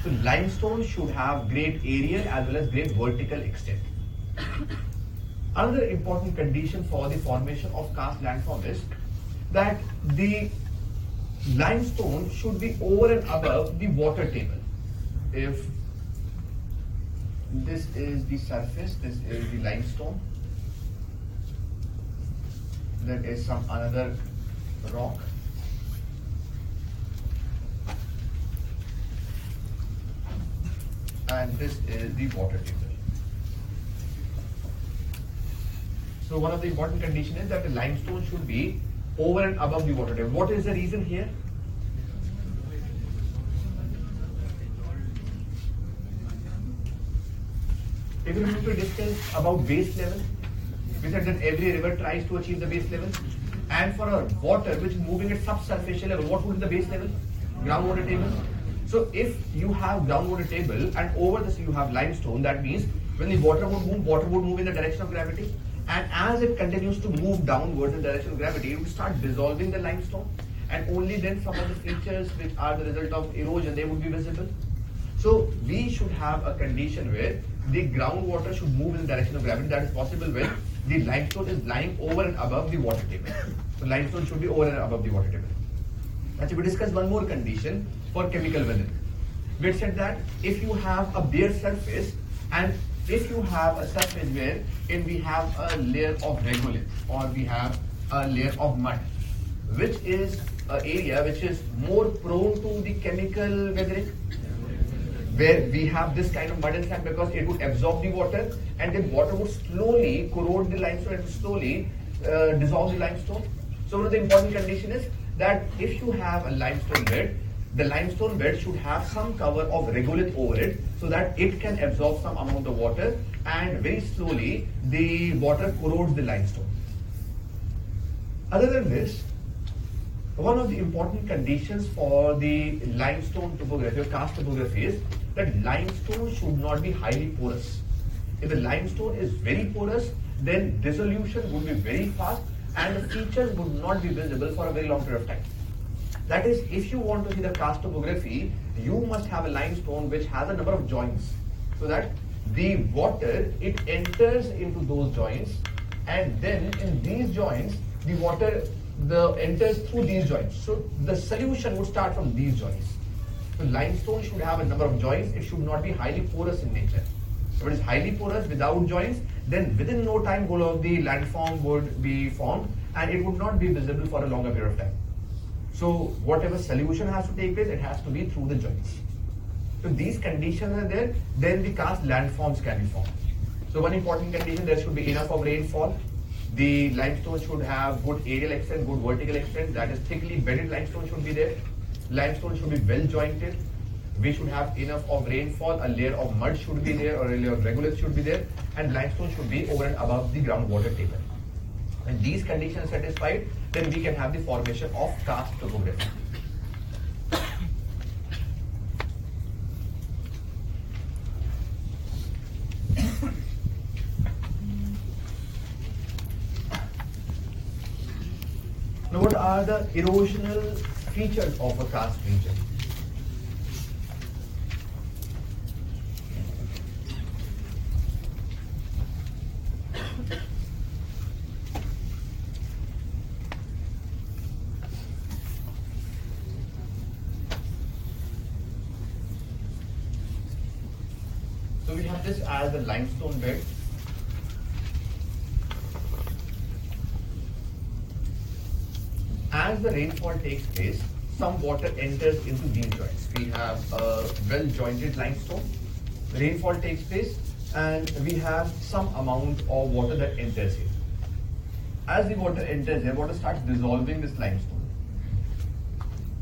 So limestone should have great aerial as well as great vertical extent. Another important condition for the formation of karst landform is that the limestone should be over and above the water table. If this is the surface, this is the limestone, there is some another rock. And this is the water table. So one of the important conditions is that the limestone should be over and above the water table. What is the reason here? If you need to discuss about base level, we said that every river tries to achieve the base level. And for a water which is moving at subsurface level, what would be the base level? Groundwater table. So if you have groundwater table and over this you have limestone, that means when the water would move, water would move in the direction of gravity. And as it continues to move downwards in the direction of gravity, it will start dissolving the limestone. And only then some of the features which are the result of erosion, they would be visible. So we should have a condition where the groundwater should move in the direction of gravity. That is possible when the limestone is lying over and above the water table. So limestone should be over and above the water table. Actually, we discussed one more condition for chemical weathering. We said that if you have a bare surface and if you have a surface where in we have a layer of regolith or we have a layer of mud, which is an area which is more prone to the chemical weathering, where we have this kind of mud and sand because it would absorb the water and then water would slowly corrode the limestone and slowly uh, dissolve the limestone. So one of the important condition is that if you have a limestone bed, the limestone bed should have some cover of regolith over it so that it can absorb some amount of water and very slowly the water corrodes the limestone. Other than this, one of the important conditions for the limestone topography or karst topography is that limestone should not be highly porous. If the limestone is very porous, then dissolution would be very fast and the features would not be visible for a very long period of time. That is, if you want to see the karst topography, you must have a limestone which has a number of joints so that the water, it enters into those joints and then in these joints, the water the enters through these joints. So the solution would start from these joints. So limestone should have a number of joints. It should not be highly porous in nature. If it is highly porous without joints, then within no time the landform would be formed and it would not be visible for a longer period of time. So whatever solution has to take place, it has to be through the joints. So these conditions are there, then the karst landforms can be formed. So one important condition, there should be enough of rainfall. The limestone should have good aerial extent, good vertical extent, that is thickly bedded limestone should be there. Limestone should be well jointed. We should have enough of rainfall, a layer of mud should be there or a layer of regolith should be there and limestone should be over and above the groundwater table. When these conditions satisfied, then we can have the formation of karst topography. Now, what are the erosional features of a karst region? So we have this as the limestone bed. As the rainfall takes place, some water enters into these joints. We have a well jointed limestone. Rainfall takes place and we have some amount of water that enters here. As the water enters here, water starts dissolving this limestone.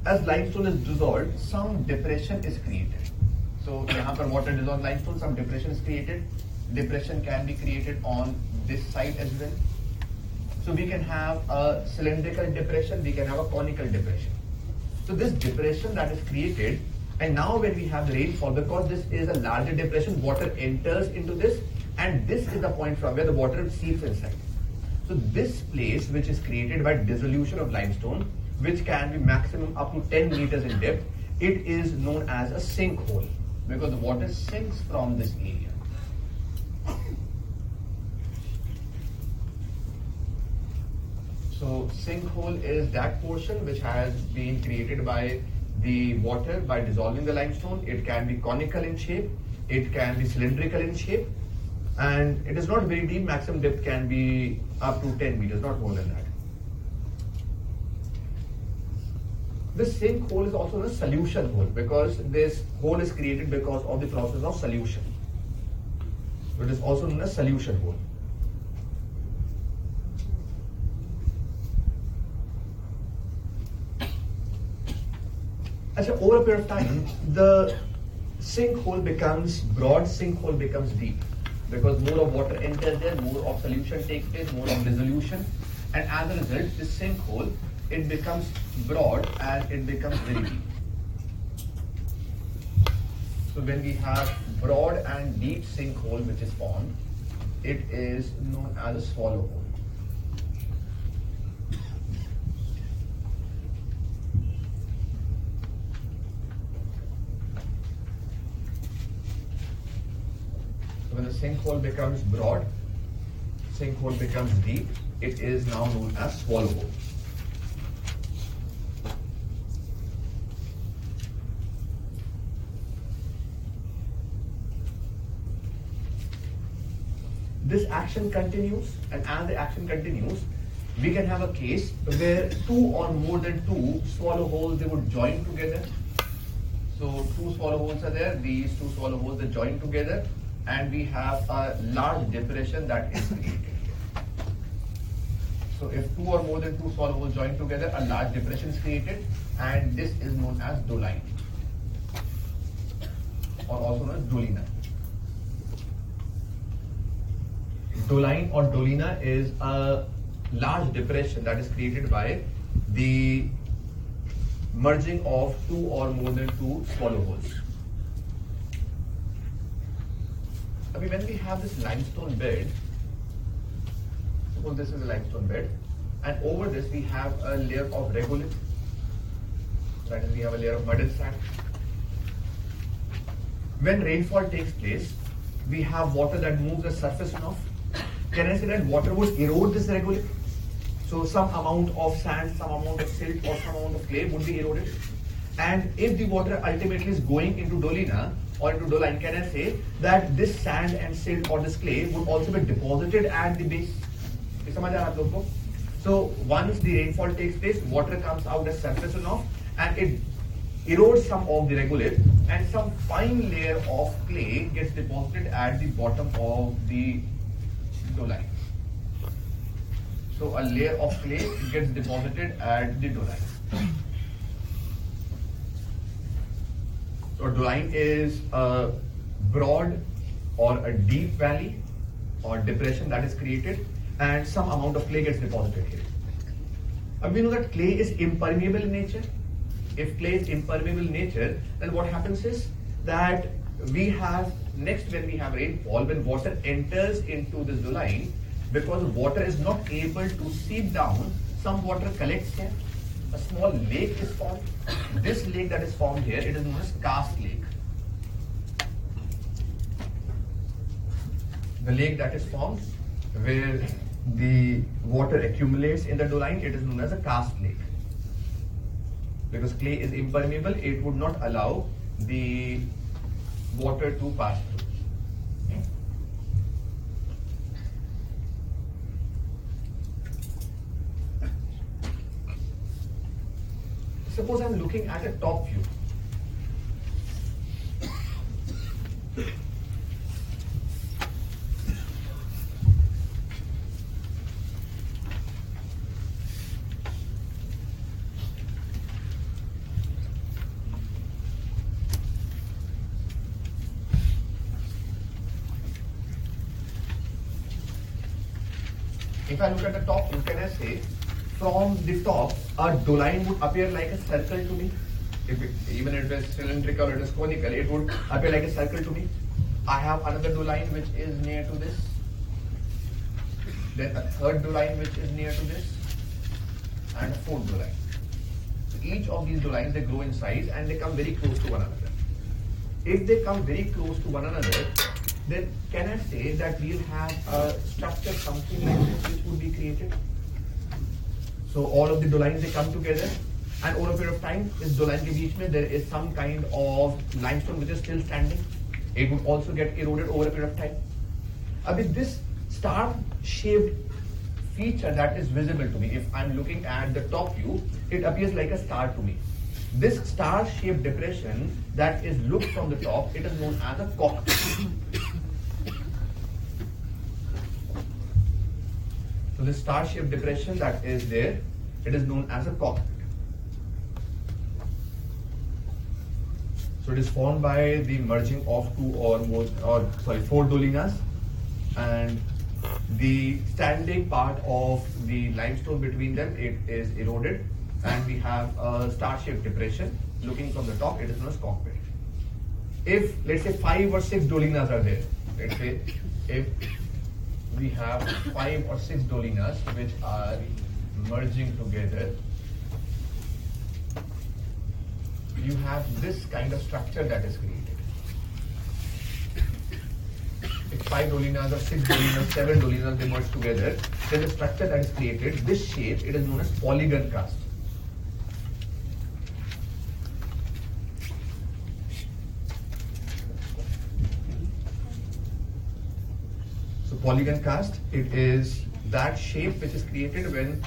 As limestone is dissolved, some depression is created. So यहाँ पर water dissolved limestone, some depression is created. Depression can be created on this side as well. So we can have a cylindrical depression, we can have a conical depression. So this depression that is created, and now when we have rainfall, because this is a larger depression, water enters into this, and this is the point from where the water seeps inside. So this place, which is created by dissolution of limestone, which can be maximum up to 10 meters in depth, it is known as a sinkhole because the water sinks from this area. So sinkhole is that portion which has been created by the water by dissolving the limestone. It can be conical in shape, it can be cylindrical in shape, and it is not very deep. Maximum depth can be up to 10 meters, not more than that. This sinkhole is also a solution hole because this hole is created because of the process of solution. It is also known as solution hole. Over a period of time, the sinkhole becomes broad, sinkhole becomes deep because more of water enters there, more of solution takes place, more of dissolution, and as a result, this sinkhole it becomes broad and it becomes very deep. So when we have broad and deep sinkhole which is formed, it is known as a swallow hole. So when the sinkhole becomes broad, sinkhole becomes deep, it is now known as swallow hole. This action continues, and as the action continues, we can have a case where two or more than two swallow holes they would join together. So two swallow holes are there. These two swallow holes they join together, and we have a large depression that is created. So if two or more than two holes join together, a large depression is created, and this is known as doline, or also known as dolina. Doline or dolina is a large depression that is created by the merging of two or more than two swallow holes. I mean, when we have this limestone bed, suppose this is a limestone bed, and over this we have a layer of regolith, that is, we have a layer of mud and sand. When rainfall takes place, we have water that moves the surface enough. Can I say that water would erode this regolith? So some amount of sand, some amount of silt, or some amount of clay would be eroded. And if the water ultimately is going into dolina or into doline, can I say that this sand and silt or this clay would also be deposited at the base? So once the rainfall takes place, water comes out as surface runoff and it erodes some of the regolith and some fine layer of clay gets deposited at the bottom of the doline. So a layer of clay gets deposited at the doline. So doline is a broad or a deep valley or depression that is created and some amount of clay gets deposited here. And we know that clay is impermeable in nature. If clay is impermeable in nature, then what happens is that we have next when we have rainfall, when water enters into this doline, because water is not able to seep down, some water collects here. A small lake is formed. This lake that is formed here, it is known as karst lake. The lake that is formed where the water accumulates in the doline, it is known as a karst lake. Because clay is impermeable, it would not allow the water to pass through. Suppose I'm looking at a top view. If I look at the top view, can I say from the top, a doline would appear like a circle to me. If it, even if it is cylindrical or it is conical, it would appear like a circle to me. I have another doline which is near to this. Then a third doline which is near to this. And a fourth doline. So each of these dolines they grow in size and they come very close to one another. If they come very close to one another, then can I say that we'll have a structure something like this which would be created? So all of the dolines they come together and over a period of time इस doline के बीच में there is some kind of limestone which is still standing. It would also get eroded over a period of time. Abhi this star shaped feature that is visible to me, if I'm looking at the top view, it appears like a star to me. This star shaped depression that is looked from the top, it is known as a cockpit. So this star shaped depression that is there, it is known as a cockpit. So it is formed by the merging of two or more, or sorry, four dolinas, and the standing part of the limestone between them it is eroded, and we have a star-shaped depression. Looking from the top, it is known as cockpit. If let's say five or six dolinas are there, let's say if we have five or six dolinas which are merging together you have this kind of structure that is created. If five dolinas or six dolinas, seven dolinas, they merge together, then the structure that is created, this shape, it is known as polygon karst. So polygon karst, it is that shape which is created when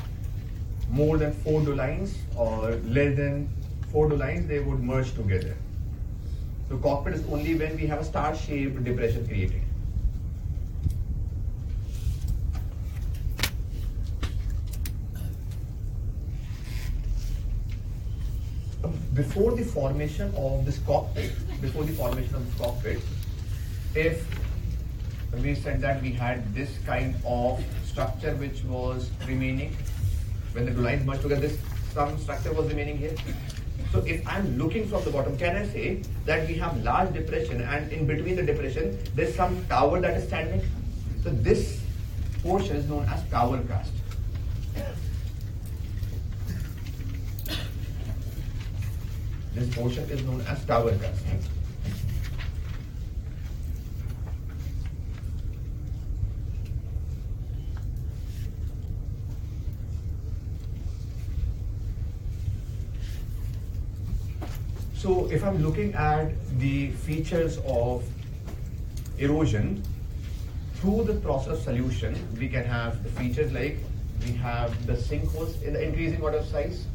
more than four dolines or less than four dolines, they would merge together. So cockpit is only when we have a star-shaped depression created. Before the formation of this cockpit, before the formation of the cockpit, if we said that we had this kind of structure which was remaining when the dolines merge together, this some structure was remaining here. So if I'm looking from the bottom, can I say that we have large depression and in between the depression there's some tower that is standing? So this portion is known as tower karst. This portion is known as tower karst. So if I'm looking at the features of erosion, through the process solution, we can have the features like we have the sinkholes in the increasing order of size.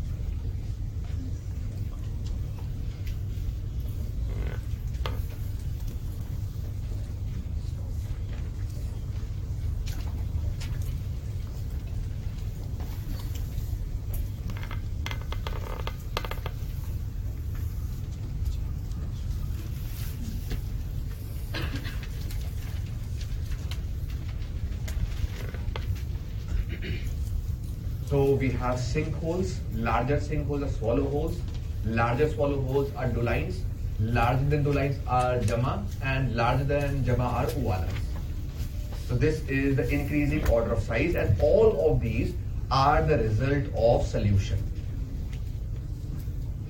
So we have sinkholes, larger sinkholes are swallow holes, larger swallow holes are dolines, larger than dolines are jama, and larger than jama are uvalas. So this is the increasing order of size, and all of these are the result of solution.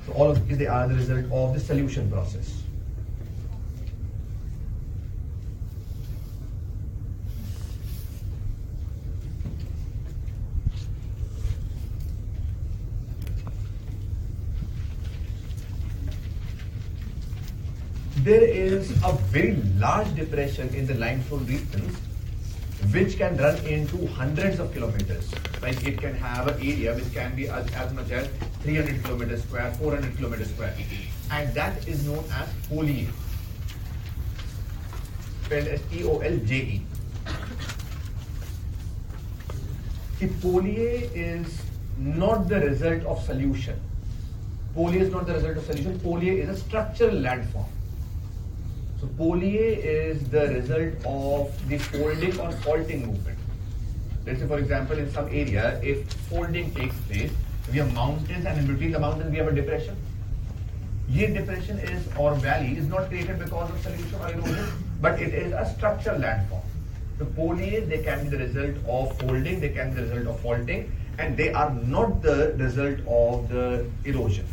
So all of these they are the result of the solution process. There is a very large depression in the limestone regions which can run into hundreds of kilometers. Like it can have an area which can be as, as much as 300 kilometers square, 400 kilometers square. And that is known as Polje. Spelled as P-O-L-J-E. The Polje is not the result of solution. Polje is not the result of solution. Polje is a structural landform. So polje is the result of the folding or faulting movement. Let's say for example in some area if folding takes place, we have mountains and in between the mountains we have a depression. Ye depression is or valley is not created because of solution or erosion, but it is a structural landform. The poljes they can be the result of folding, they can be the result of faulting, and they are not the result of the erosion.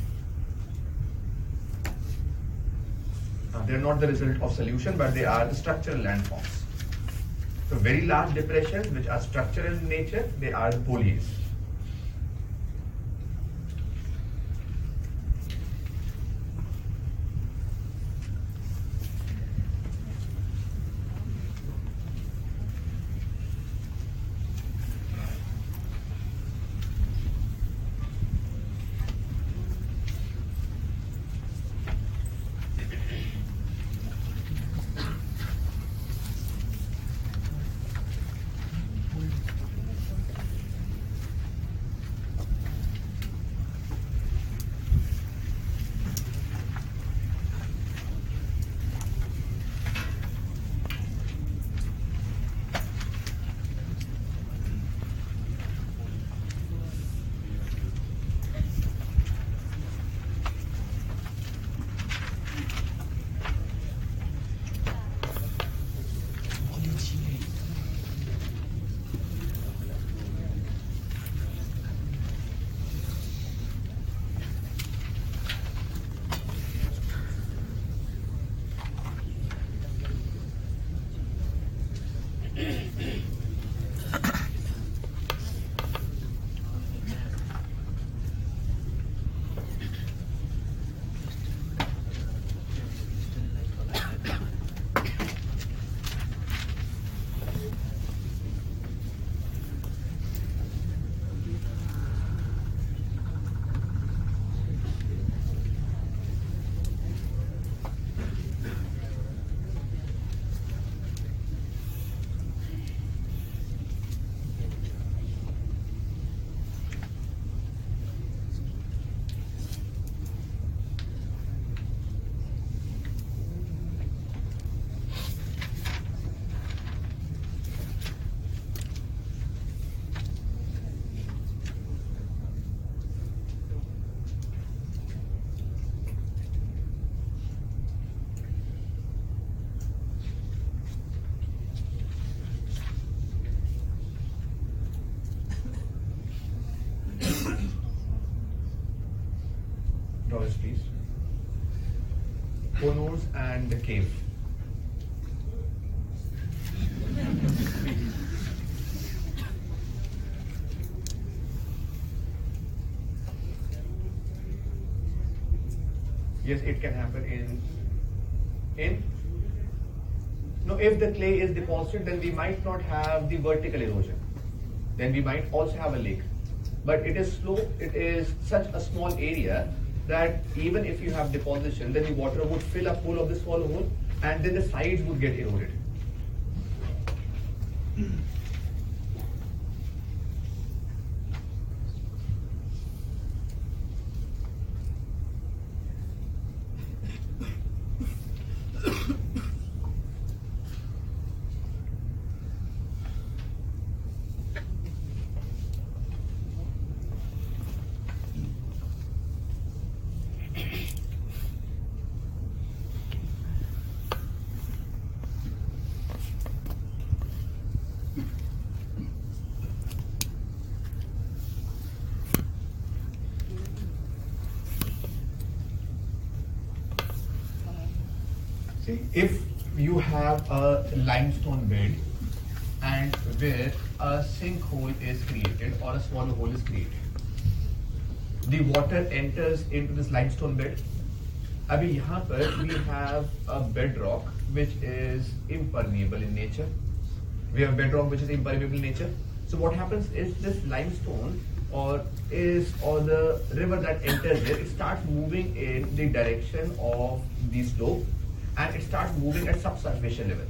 They are not the result of solution, but they are the structural landforms. So very large depressions which are structural in nature, they are the polys. Ponors and the cave. Yes, it can happen in in? No if the clay is deposited then we might not have the vertical erosion. Then we might also have a lake. But it is slow it is such a small area that even if you have deposition then the water would fill up whole of this swallow hole and then the sides would get eroded See, if you have a limestone bed and where a sinkhole is created or a swallow hole is created, the water enters into this limestone bed. अभी यहाँ पर we have a bedrock which is impermeable in nature. We have bedrock which is impermeable in nature. So what happens is this limestone or is or the river that enters there, it starts moving in the direction of the slope and it starts moving at subsurface level.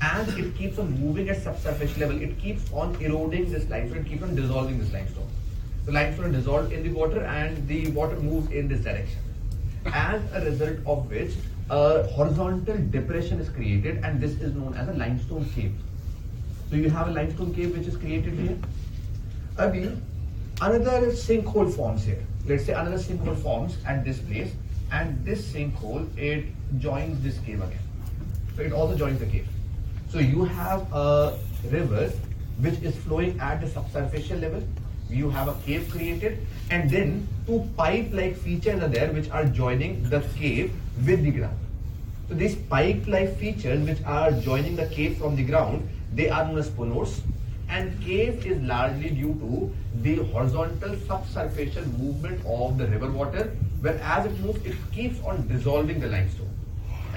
As it keeps on moving at subsurface level, it keeps on eroding this limestone, it keeps on dissolving this limestone. The limestone is dissolved in the water and the water moves in this direction. As a result of which, a horizontal depression is created and this is known as a limestone cave. So you have a limestone cave which is created here. Abhi, another sinkhole forms here. Let's say another sinkhole forms at this place and this sinkhole, it joins this cave again. So it also joins the cave. So you have a river which is flowing at the subsurficial level. You have a cave created and then two pipe-like features are there which are joining the cave with the ground. So these pipe-like features which are joining the cave from the ground, they are known as ponors. And cave is largely due to the horizontal subsurfacial movement of the river water, where as it moves, it keeps on dissolving the limestone.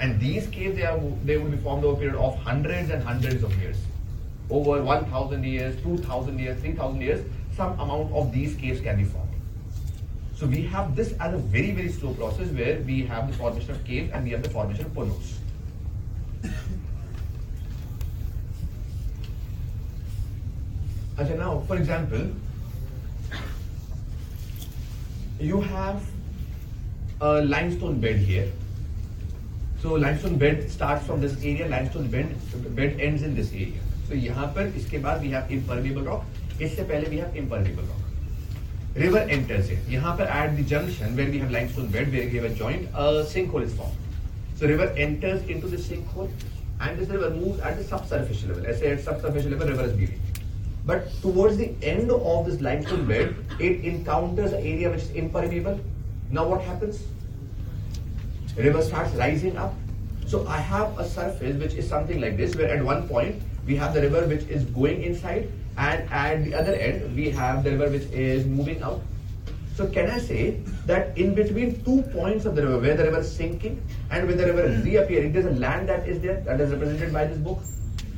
And these caves, they, are, they will be formed over a period of hundreds and hundreds of years. Over 1,000 years, 2,000 years, 3,000 years, some amount of these caves can be formed. So we have this as a very, very slow process where we have the formation of caves and we have the formation of ponors. Okay, now, for example, you have a limestone bed here. So limestone bed start from this area limestone bed bed ends in this area so यहाँ पर इसके बाद we have impermeable rock इससे पहले we have impermeable rock river enter से यहाँ पर at the junction where we have limestone bed where given joint a sinkhole is form so river enters into this sinkhole and this river moves at the subsurface level ऐसे at subsurface level river is being but towards the end of this limestone bed it encounters area which is impermeable now what happens River starts rising up. So I have a surface which is something like this, where at one point we have the river which is going inside, and at the other end we have the river which is moving out. So can I say that in between two points of the river, where the river is sinking and where the river is reappearing, there's a land that is there that is represented by this book.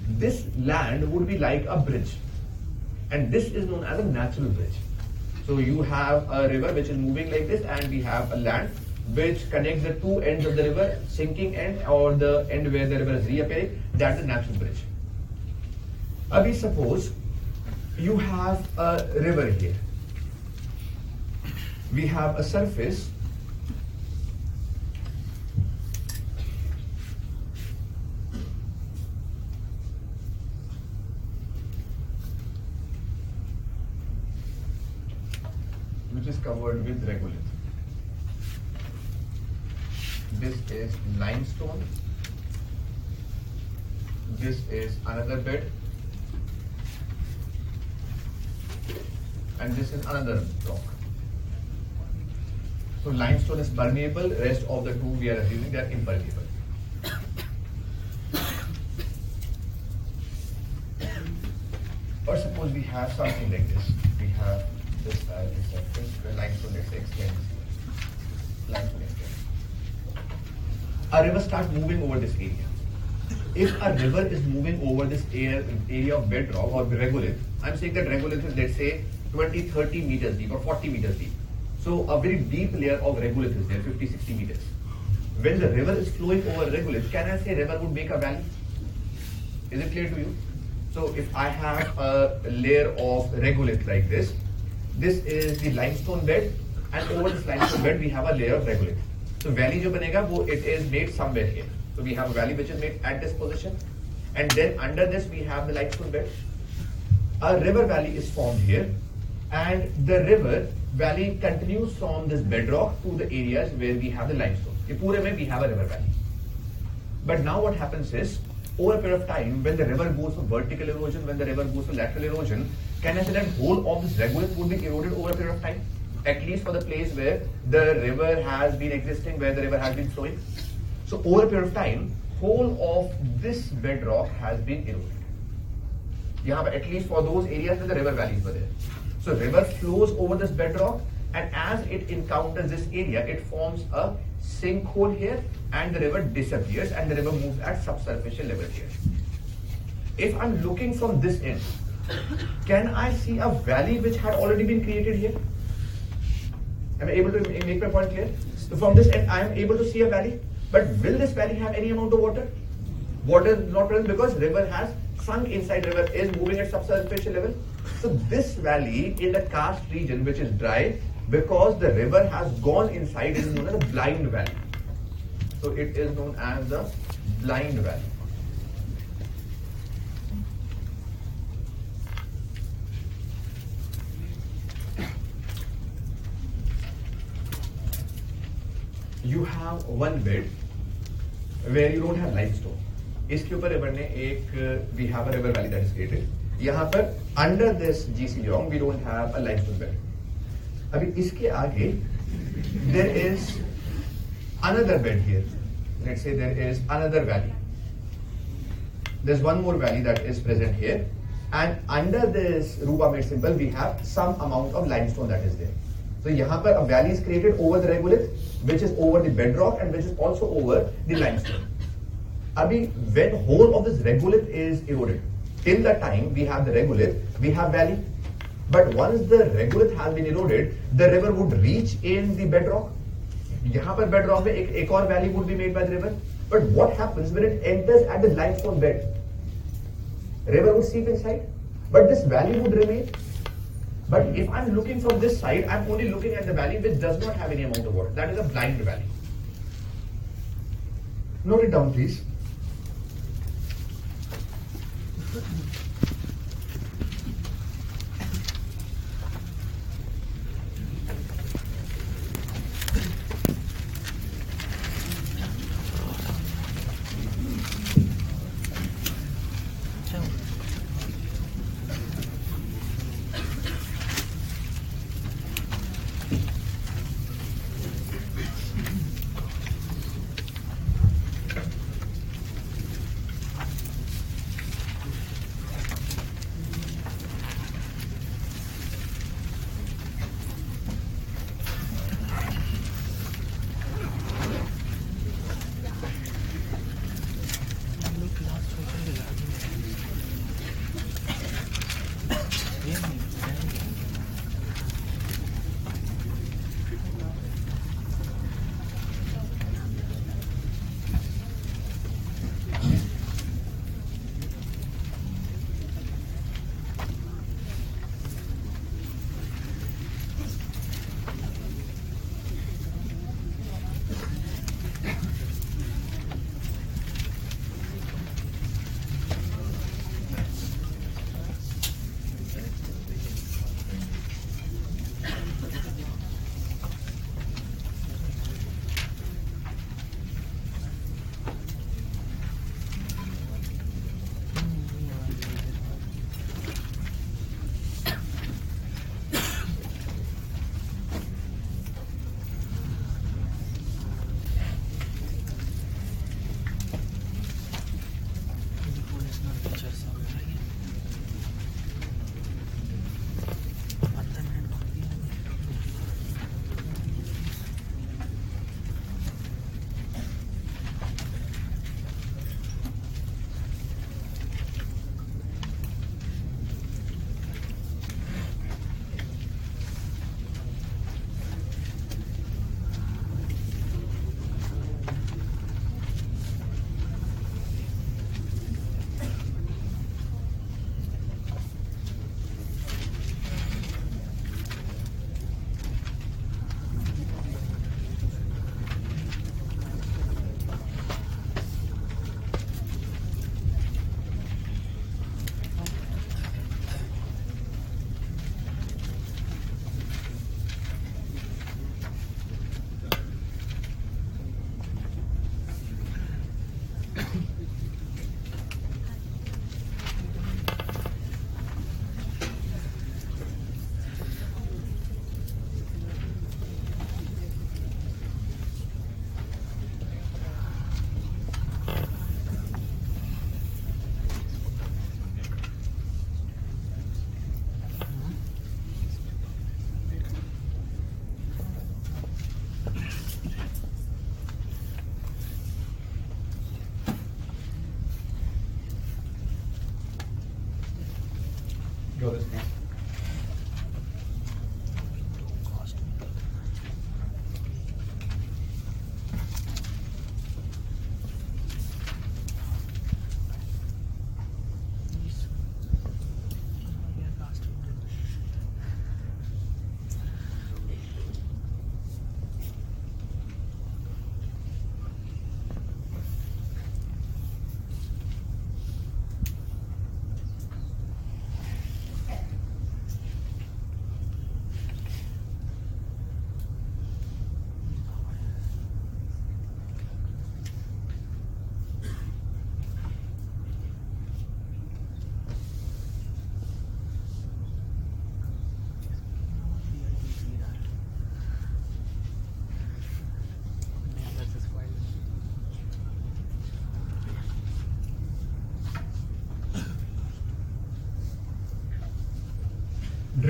This land would be like a bridge, and this is known as a natural bridge. So you have a river which is moving like this, and we have a land which connects the two ends of the river, sinking end or the end where the river is reappearing. That's a natural bridge. Abhi, suppose you have a river here. We have a surface which is covered with regolith. This is limestone. This is another bed. And this is another rock. So limestone is permeable, rest of the two we are assuming they are impermeable. Or suppose we have something like this. We have this uh, this surface where limestone let's say extends here. Limestone extends. A river starts moving over this area. If a river is moving over this area, area of bedrock or regolith, I'm saying that regolith is let's say 20, 30 meters deep or 40 meters deep. So a very deep layer of regolith is there, 50, 60 meters. When the river is flowing over regolith, can I say river would make a valley? Is it clear to you? So if I have a layer of regolith like this, this is the limestone bed and over this limestone bed we have a layer of regolith. So valley जो बनेगा वो it is made somewhere here. So we have a valley which is made at this position and then under this we have the limestone bed. A river valley is formed here and the river valley continues from this bedrock to the areas where we have the limestone. ये पूरे में we have a river valley. But now what happens is, over a period of time, when the river goes for vertical erosion, when the river goes for lateral erosion, can I say that whole of this regolith would be eroded over a period of time? at least for the place where the river has been existing, where the river has been flowing. So over a period of time, whole of this bedrock has been eroded. You have at least for those areas where the river valleys were there. So river flows over this bedrock and as it encounters this area, it forms a sinkhole here and the river disappears and the river moves at subsurface level here. If I'm looking from this end, can I see a valley which had already been created here? Am I able to make my point clear? So from this end, I am able to see a valley, but will this valley have any amount of water? Water is not present because river has sunk inside river is moving at subsurface level. So this valley in the karst region which is dry because the river has gone inside is known as a blind valley. So it is known as the blind valley. You have one bed where you don't have limestone इसके ऊपर river ने एक we have a river valley that is यहाँ पर under this जीसी जॉन्ग we don't have a limestone bed अभी इसके आगे there is another bed here let say there is another valley there is one more valley that is present here and under this Rupa made simple we have some amount of limestone that is there so यहाँ पर a valley is created over the regolith which is over the bedrock and which is also over the limestone Abhi, when whole of this regolith is eroded, till the time we have the regolith, we have valley. But once the regolith has been eroded, the river would reach in the bedrock. यहाँ पर bedrock में एक एक और valley would be made by the river. But what happens when it enters at the limestone bed? River would seep inside, but this valley would remain. But if I'm looking from this side, I'm only looking at the valley which does not have any amount of water. That is a blind valley. Note it down, please.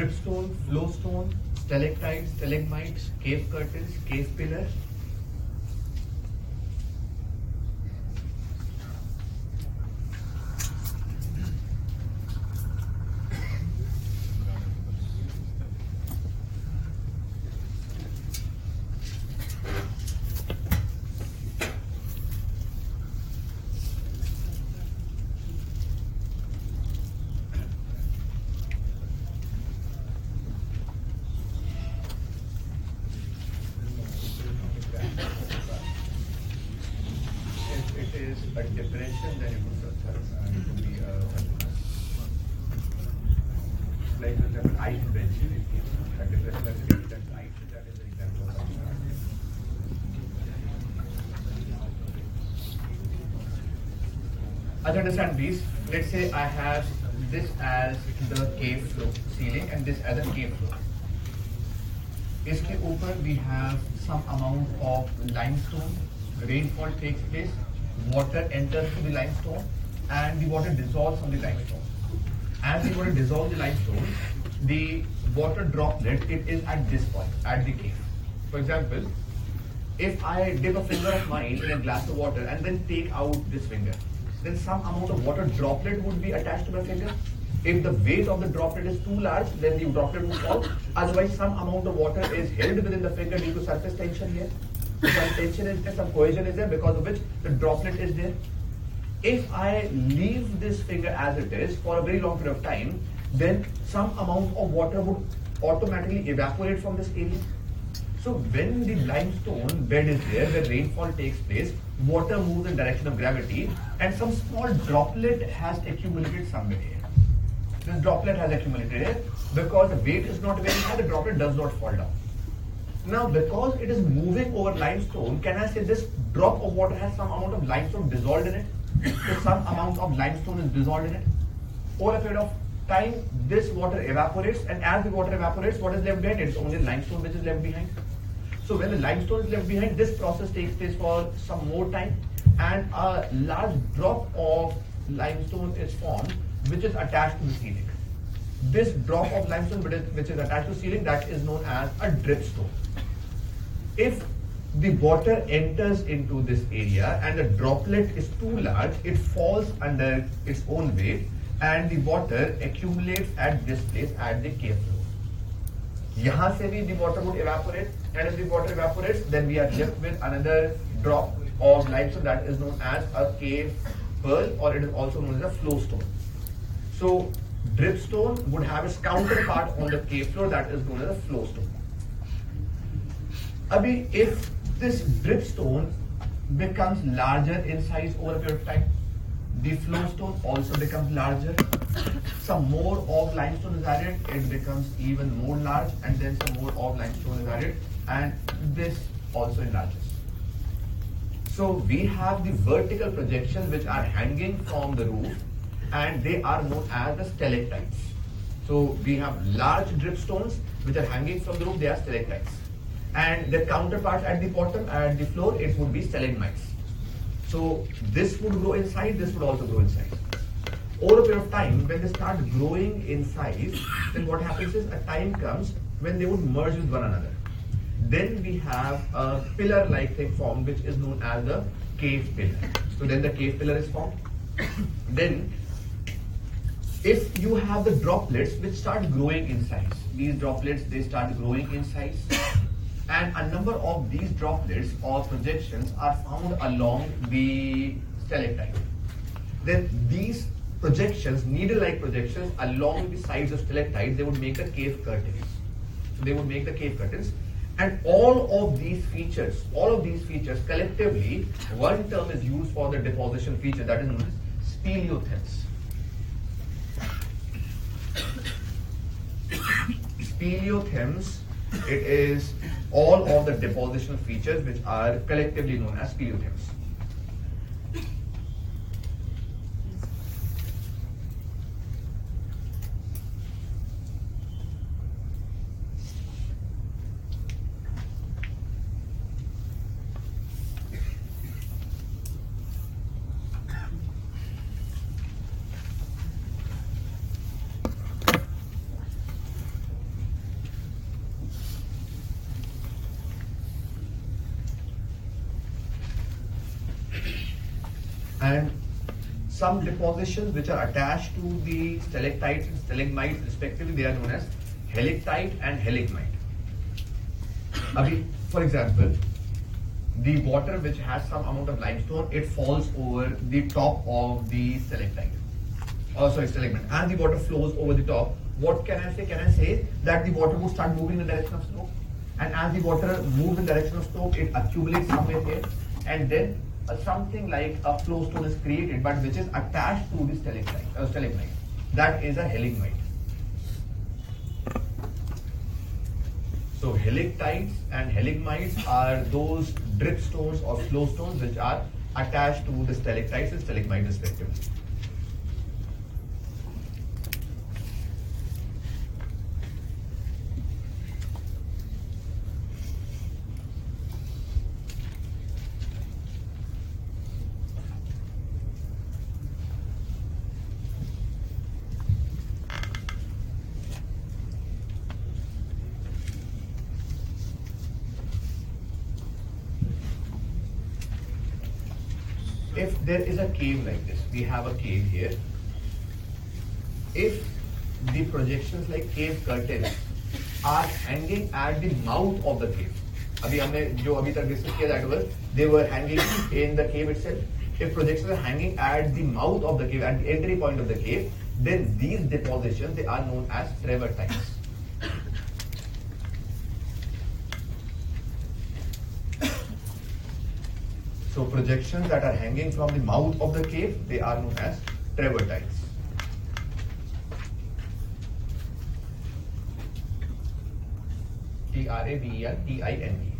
Dripstone, flowstone, stalactites, stalagmites, cave curtains, cave pillar. If it is a depression, then it would, uh, it would be a, like for example, ice bench. A depression that is that ice, that is an example of something. As understand please, let's say I have this as the cave floor ceiling and this as a cave floor. इसके ऊपर we have some amount of limestone, rainfall takes place, water enters through the limestone and the water dissolves from the limestone. As the water dissolves the limestone, the water droplet, it is at this point, at the cave. For example, if I dip a finger of mine in a glass of water and then take out this finger, then some amount of water droplet would be attached to my finger. If the weight of the droplet is too large, then the droplet will fall. Otherwise, some amount of water is held within the finger due to surface tension here. Some tension is there, some cohesion is there because of which the droplet is there. If I leave this finger as it is for a very long period of time, then some amount of water would automatically evaporate from this area. So when the limestone bed is there, where rainfall takes place, water moves in direction of gravity, and some small droplet has accumulated somewhere here. This droplet has accumulated here because the weight is not very high, the droplet does not fall down. Now, because it is moving over limestone, can I say this drop of water has some amount of limestone dissolved in it? So some amount of limestone is dissolved in it. Over a period of time, this water evaporates, and as the water evaporates, what is left behind? It's only limestone which is left behind. So when the limestone is left behind, this process takes place for some more time, and a large drop of limestone is formed, which is attached to the ceiling. This drop of limestone which is, which is attached to ceiling, that is known as a dripstone. If the water enters into this area and the droplet is too large, it falls under its own weight and the water accumulates at this place at the cave floor. यहाँ से भी the water would evaporate and if the water evaporates then we are left with another drop of limestone that is known as a cave pearl or it is also known as a flow stone. So dripstone would have its counterpart on the cave floor that is known as a flow stone. Abhi, if this dripstone becomes larger in size over a period of time, the flow stone also becomes larger. Some more of limestone is added, it becomes even more large, and then some more of limestone is added, and this also enlarges. So we have the vertical projections which are hanging from the roof, and they are known as the stalactites. So we have large dripstones which are hanging from the roof, they are stalactites. And the counterpart at the bottom, at the floor, it would be stalagmites. So this would grow in size, this would also grow in size. Over a period of time, when they start growing in size, then what happens is a time comes when they would merge with one another. Then we have a pillar-like thing formed, which is known as the cave pillar. So then the cave pillar is formed. then if you have the droplets which start growing in size, these droplets they start growing in size, and a number of these droplets or projections are found along the stalactite. Then these projections, needle-like projections along the sides of stalactite, they would make the cave curtains. So they would make the cave curtains. And all of these features, all of these features collectively, one term is used for the deposition feature that is known as speleothems. Speleothems, it is all of the depositional features which are collectively known as speleothems. and some depositions which are attached to the stalactites and stalagmites respectively they are known as helictite and heligmite. Abhi, for example, the water which has some amount of limestone it falls over the top of the stalactite. Oh sorry stalagmite and the water flows over the top. What can I say? Can I say that the water would start moving in the direction of slope? And as the water moves in the direction of slope, it accumulates somewhere here and then something like a flowstone is created, but which is attached to the stalactite, uh, stalagmite. That is a heligmite. So helictites and heligmites are those drip stones or flowstones which are attached to the stalactites and stalagmites respectively. if there is a cave like this, we have a cave here. If the projections like cave curtains are hanging at the mouth of the cave, अभी हमने जो अभी तक discuss किया that was they were hanging in the cave itself. If projections are hanging at the mouth of the cave, at the entry point of the cave, then these depositions they are known as travertites. So projections that are hanging from the mouth of the cave, they are known as travertines. T R A V E R T I N E.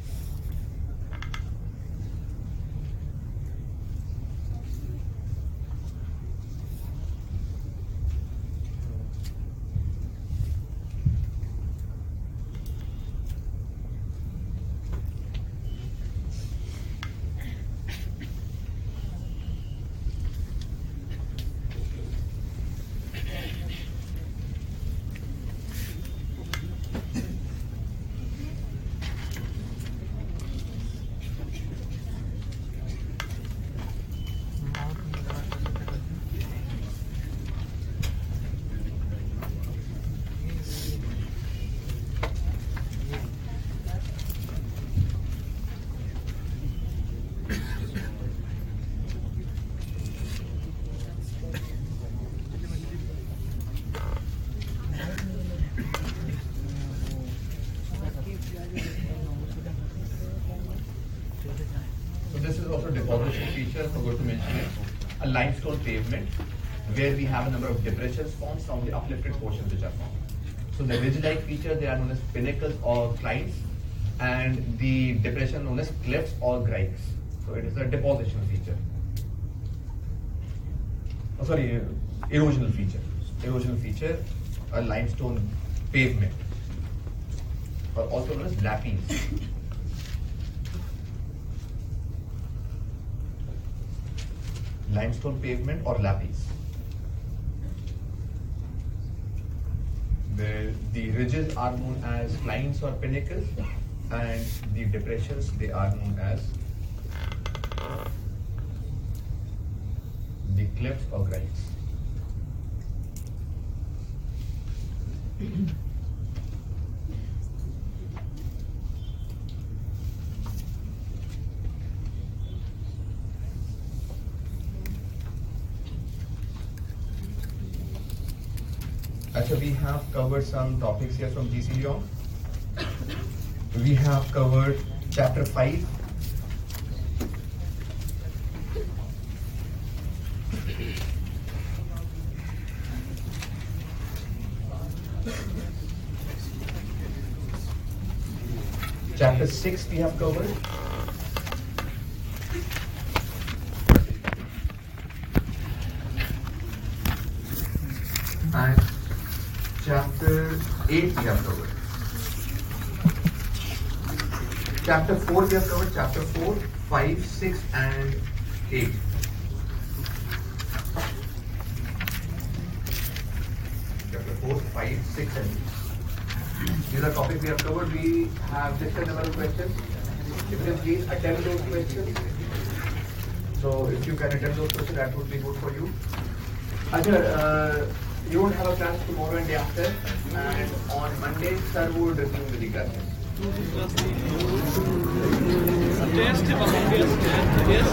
So this is also deposition feature, I forgot to mention it. A limestone pavement where we have a number of depressions formed from the uplifted portions which are formed. So the ridge-like feature, they are known as pinnacles or clints and the depression known as clefts or grikes. So it is a deposition feature. Oh, sorry, erosional feature. Erosional feature, a limestone pavement or also known as lapies. Limestone pavement or lapies. Where the ridges are known as clints or pinnacles and the depressions they are known as the cliffs or grikes. Actually, we have covered some topics here from GC Leong. We have covered chapter 5. Chapter 6 we have covered. And chapter 8 we have covered. Chapter 4 we have covered, chapter 4, 5, 6 and 8. Chapter 4, 5, 6 and 8. These are topics we have covered. We have discussed several questions. If you can please attend those questions. So if you can attend those questions, that would be good for you. Ajay, uh, you won't have a class tomorrow and day after, and on Monday, sir would resume the classes. Der erste, warum der erste? Der erste.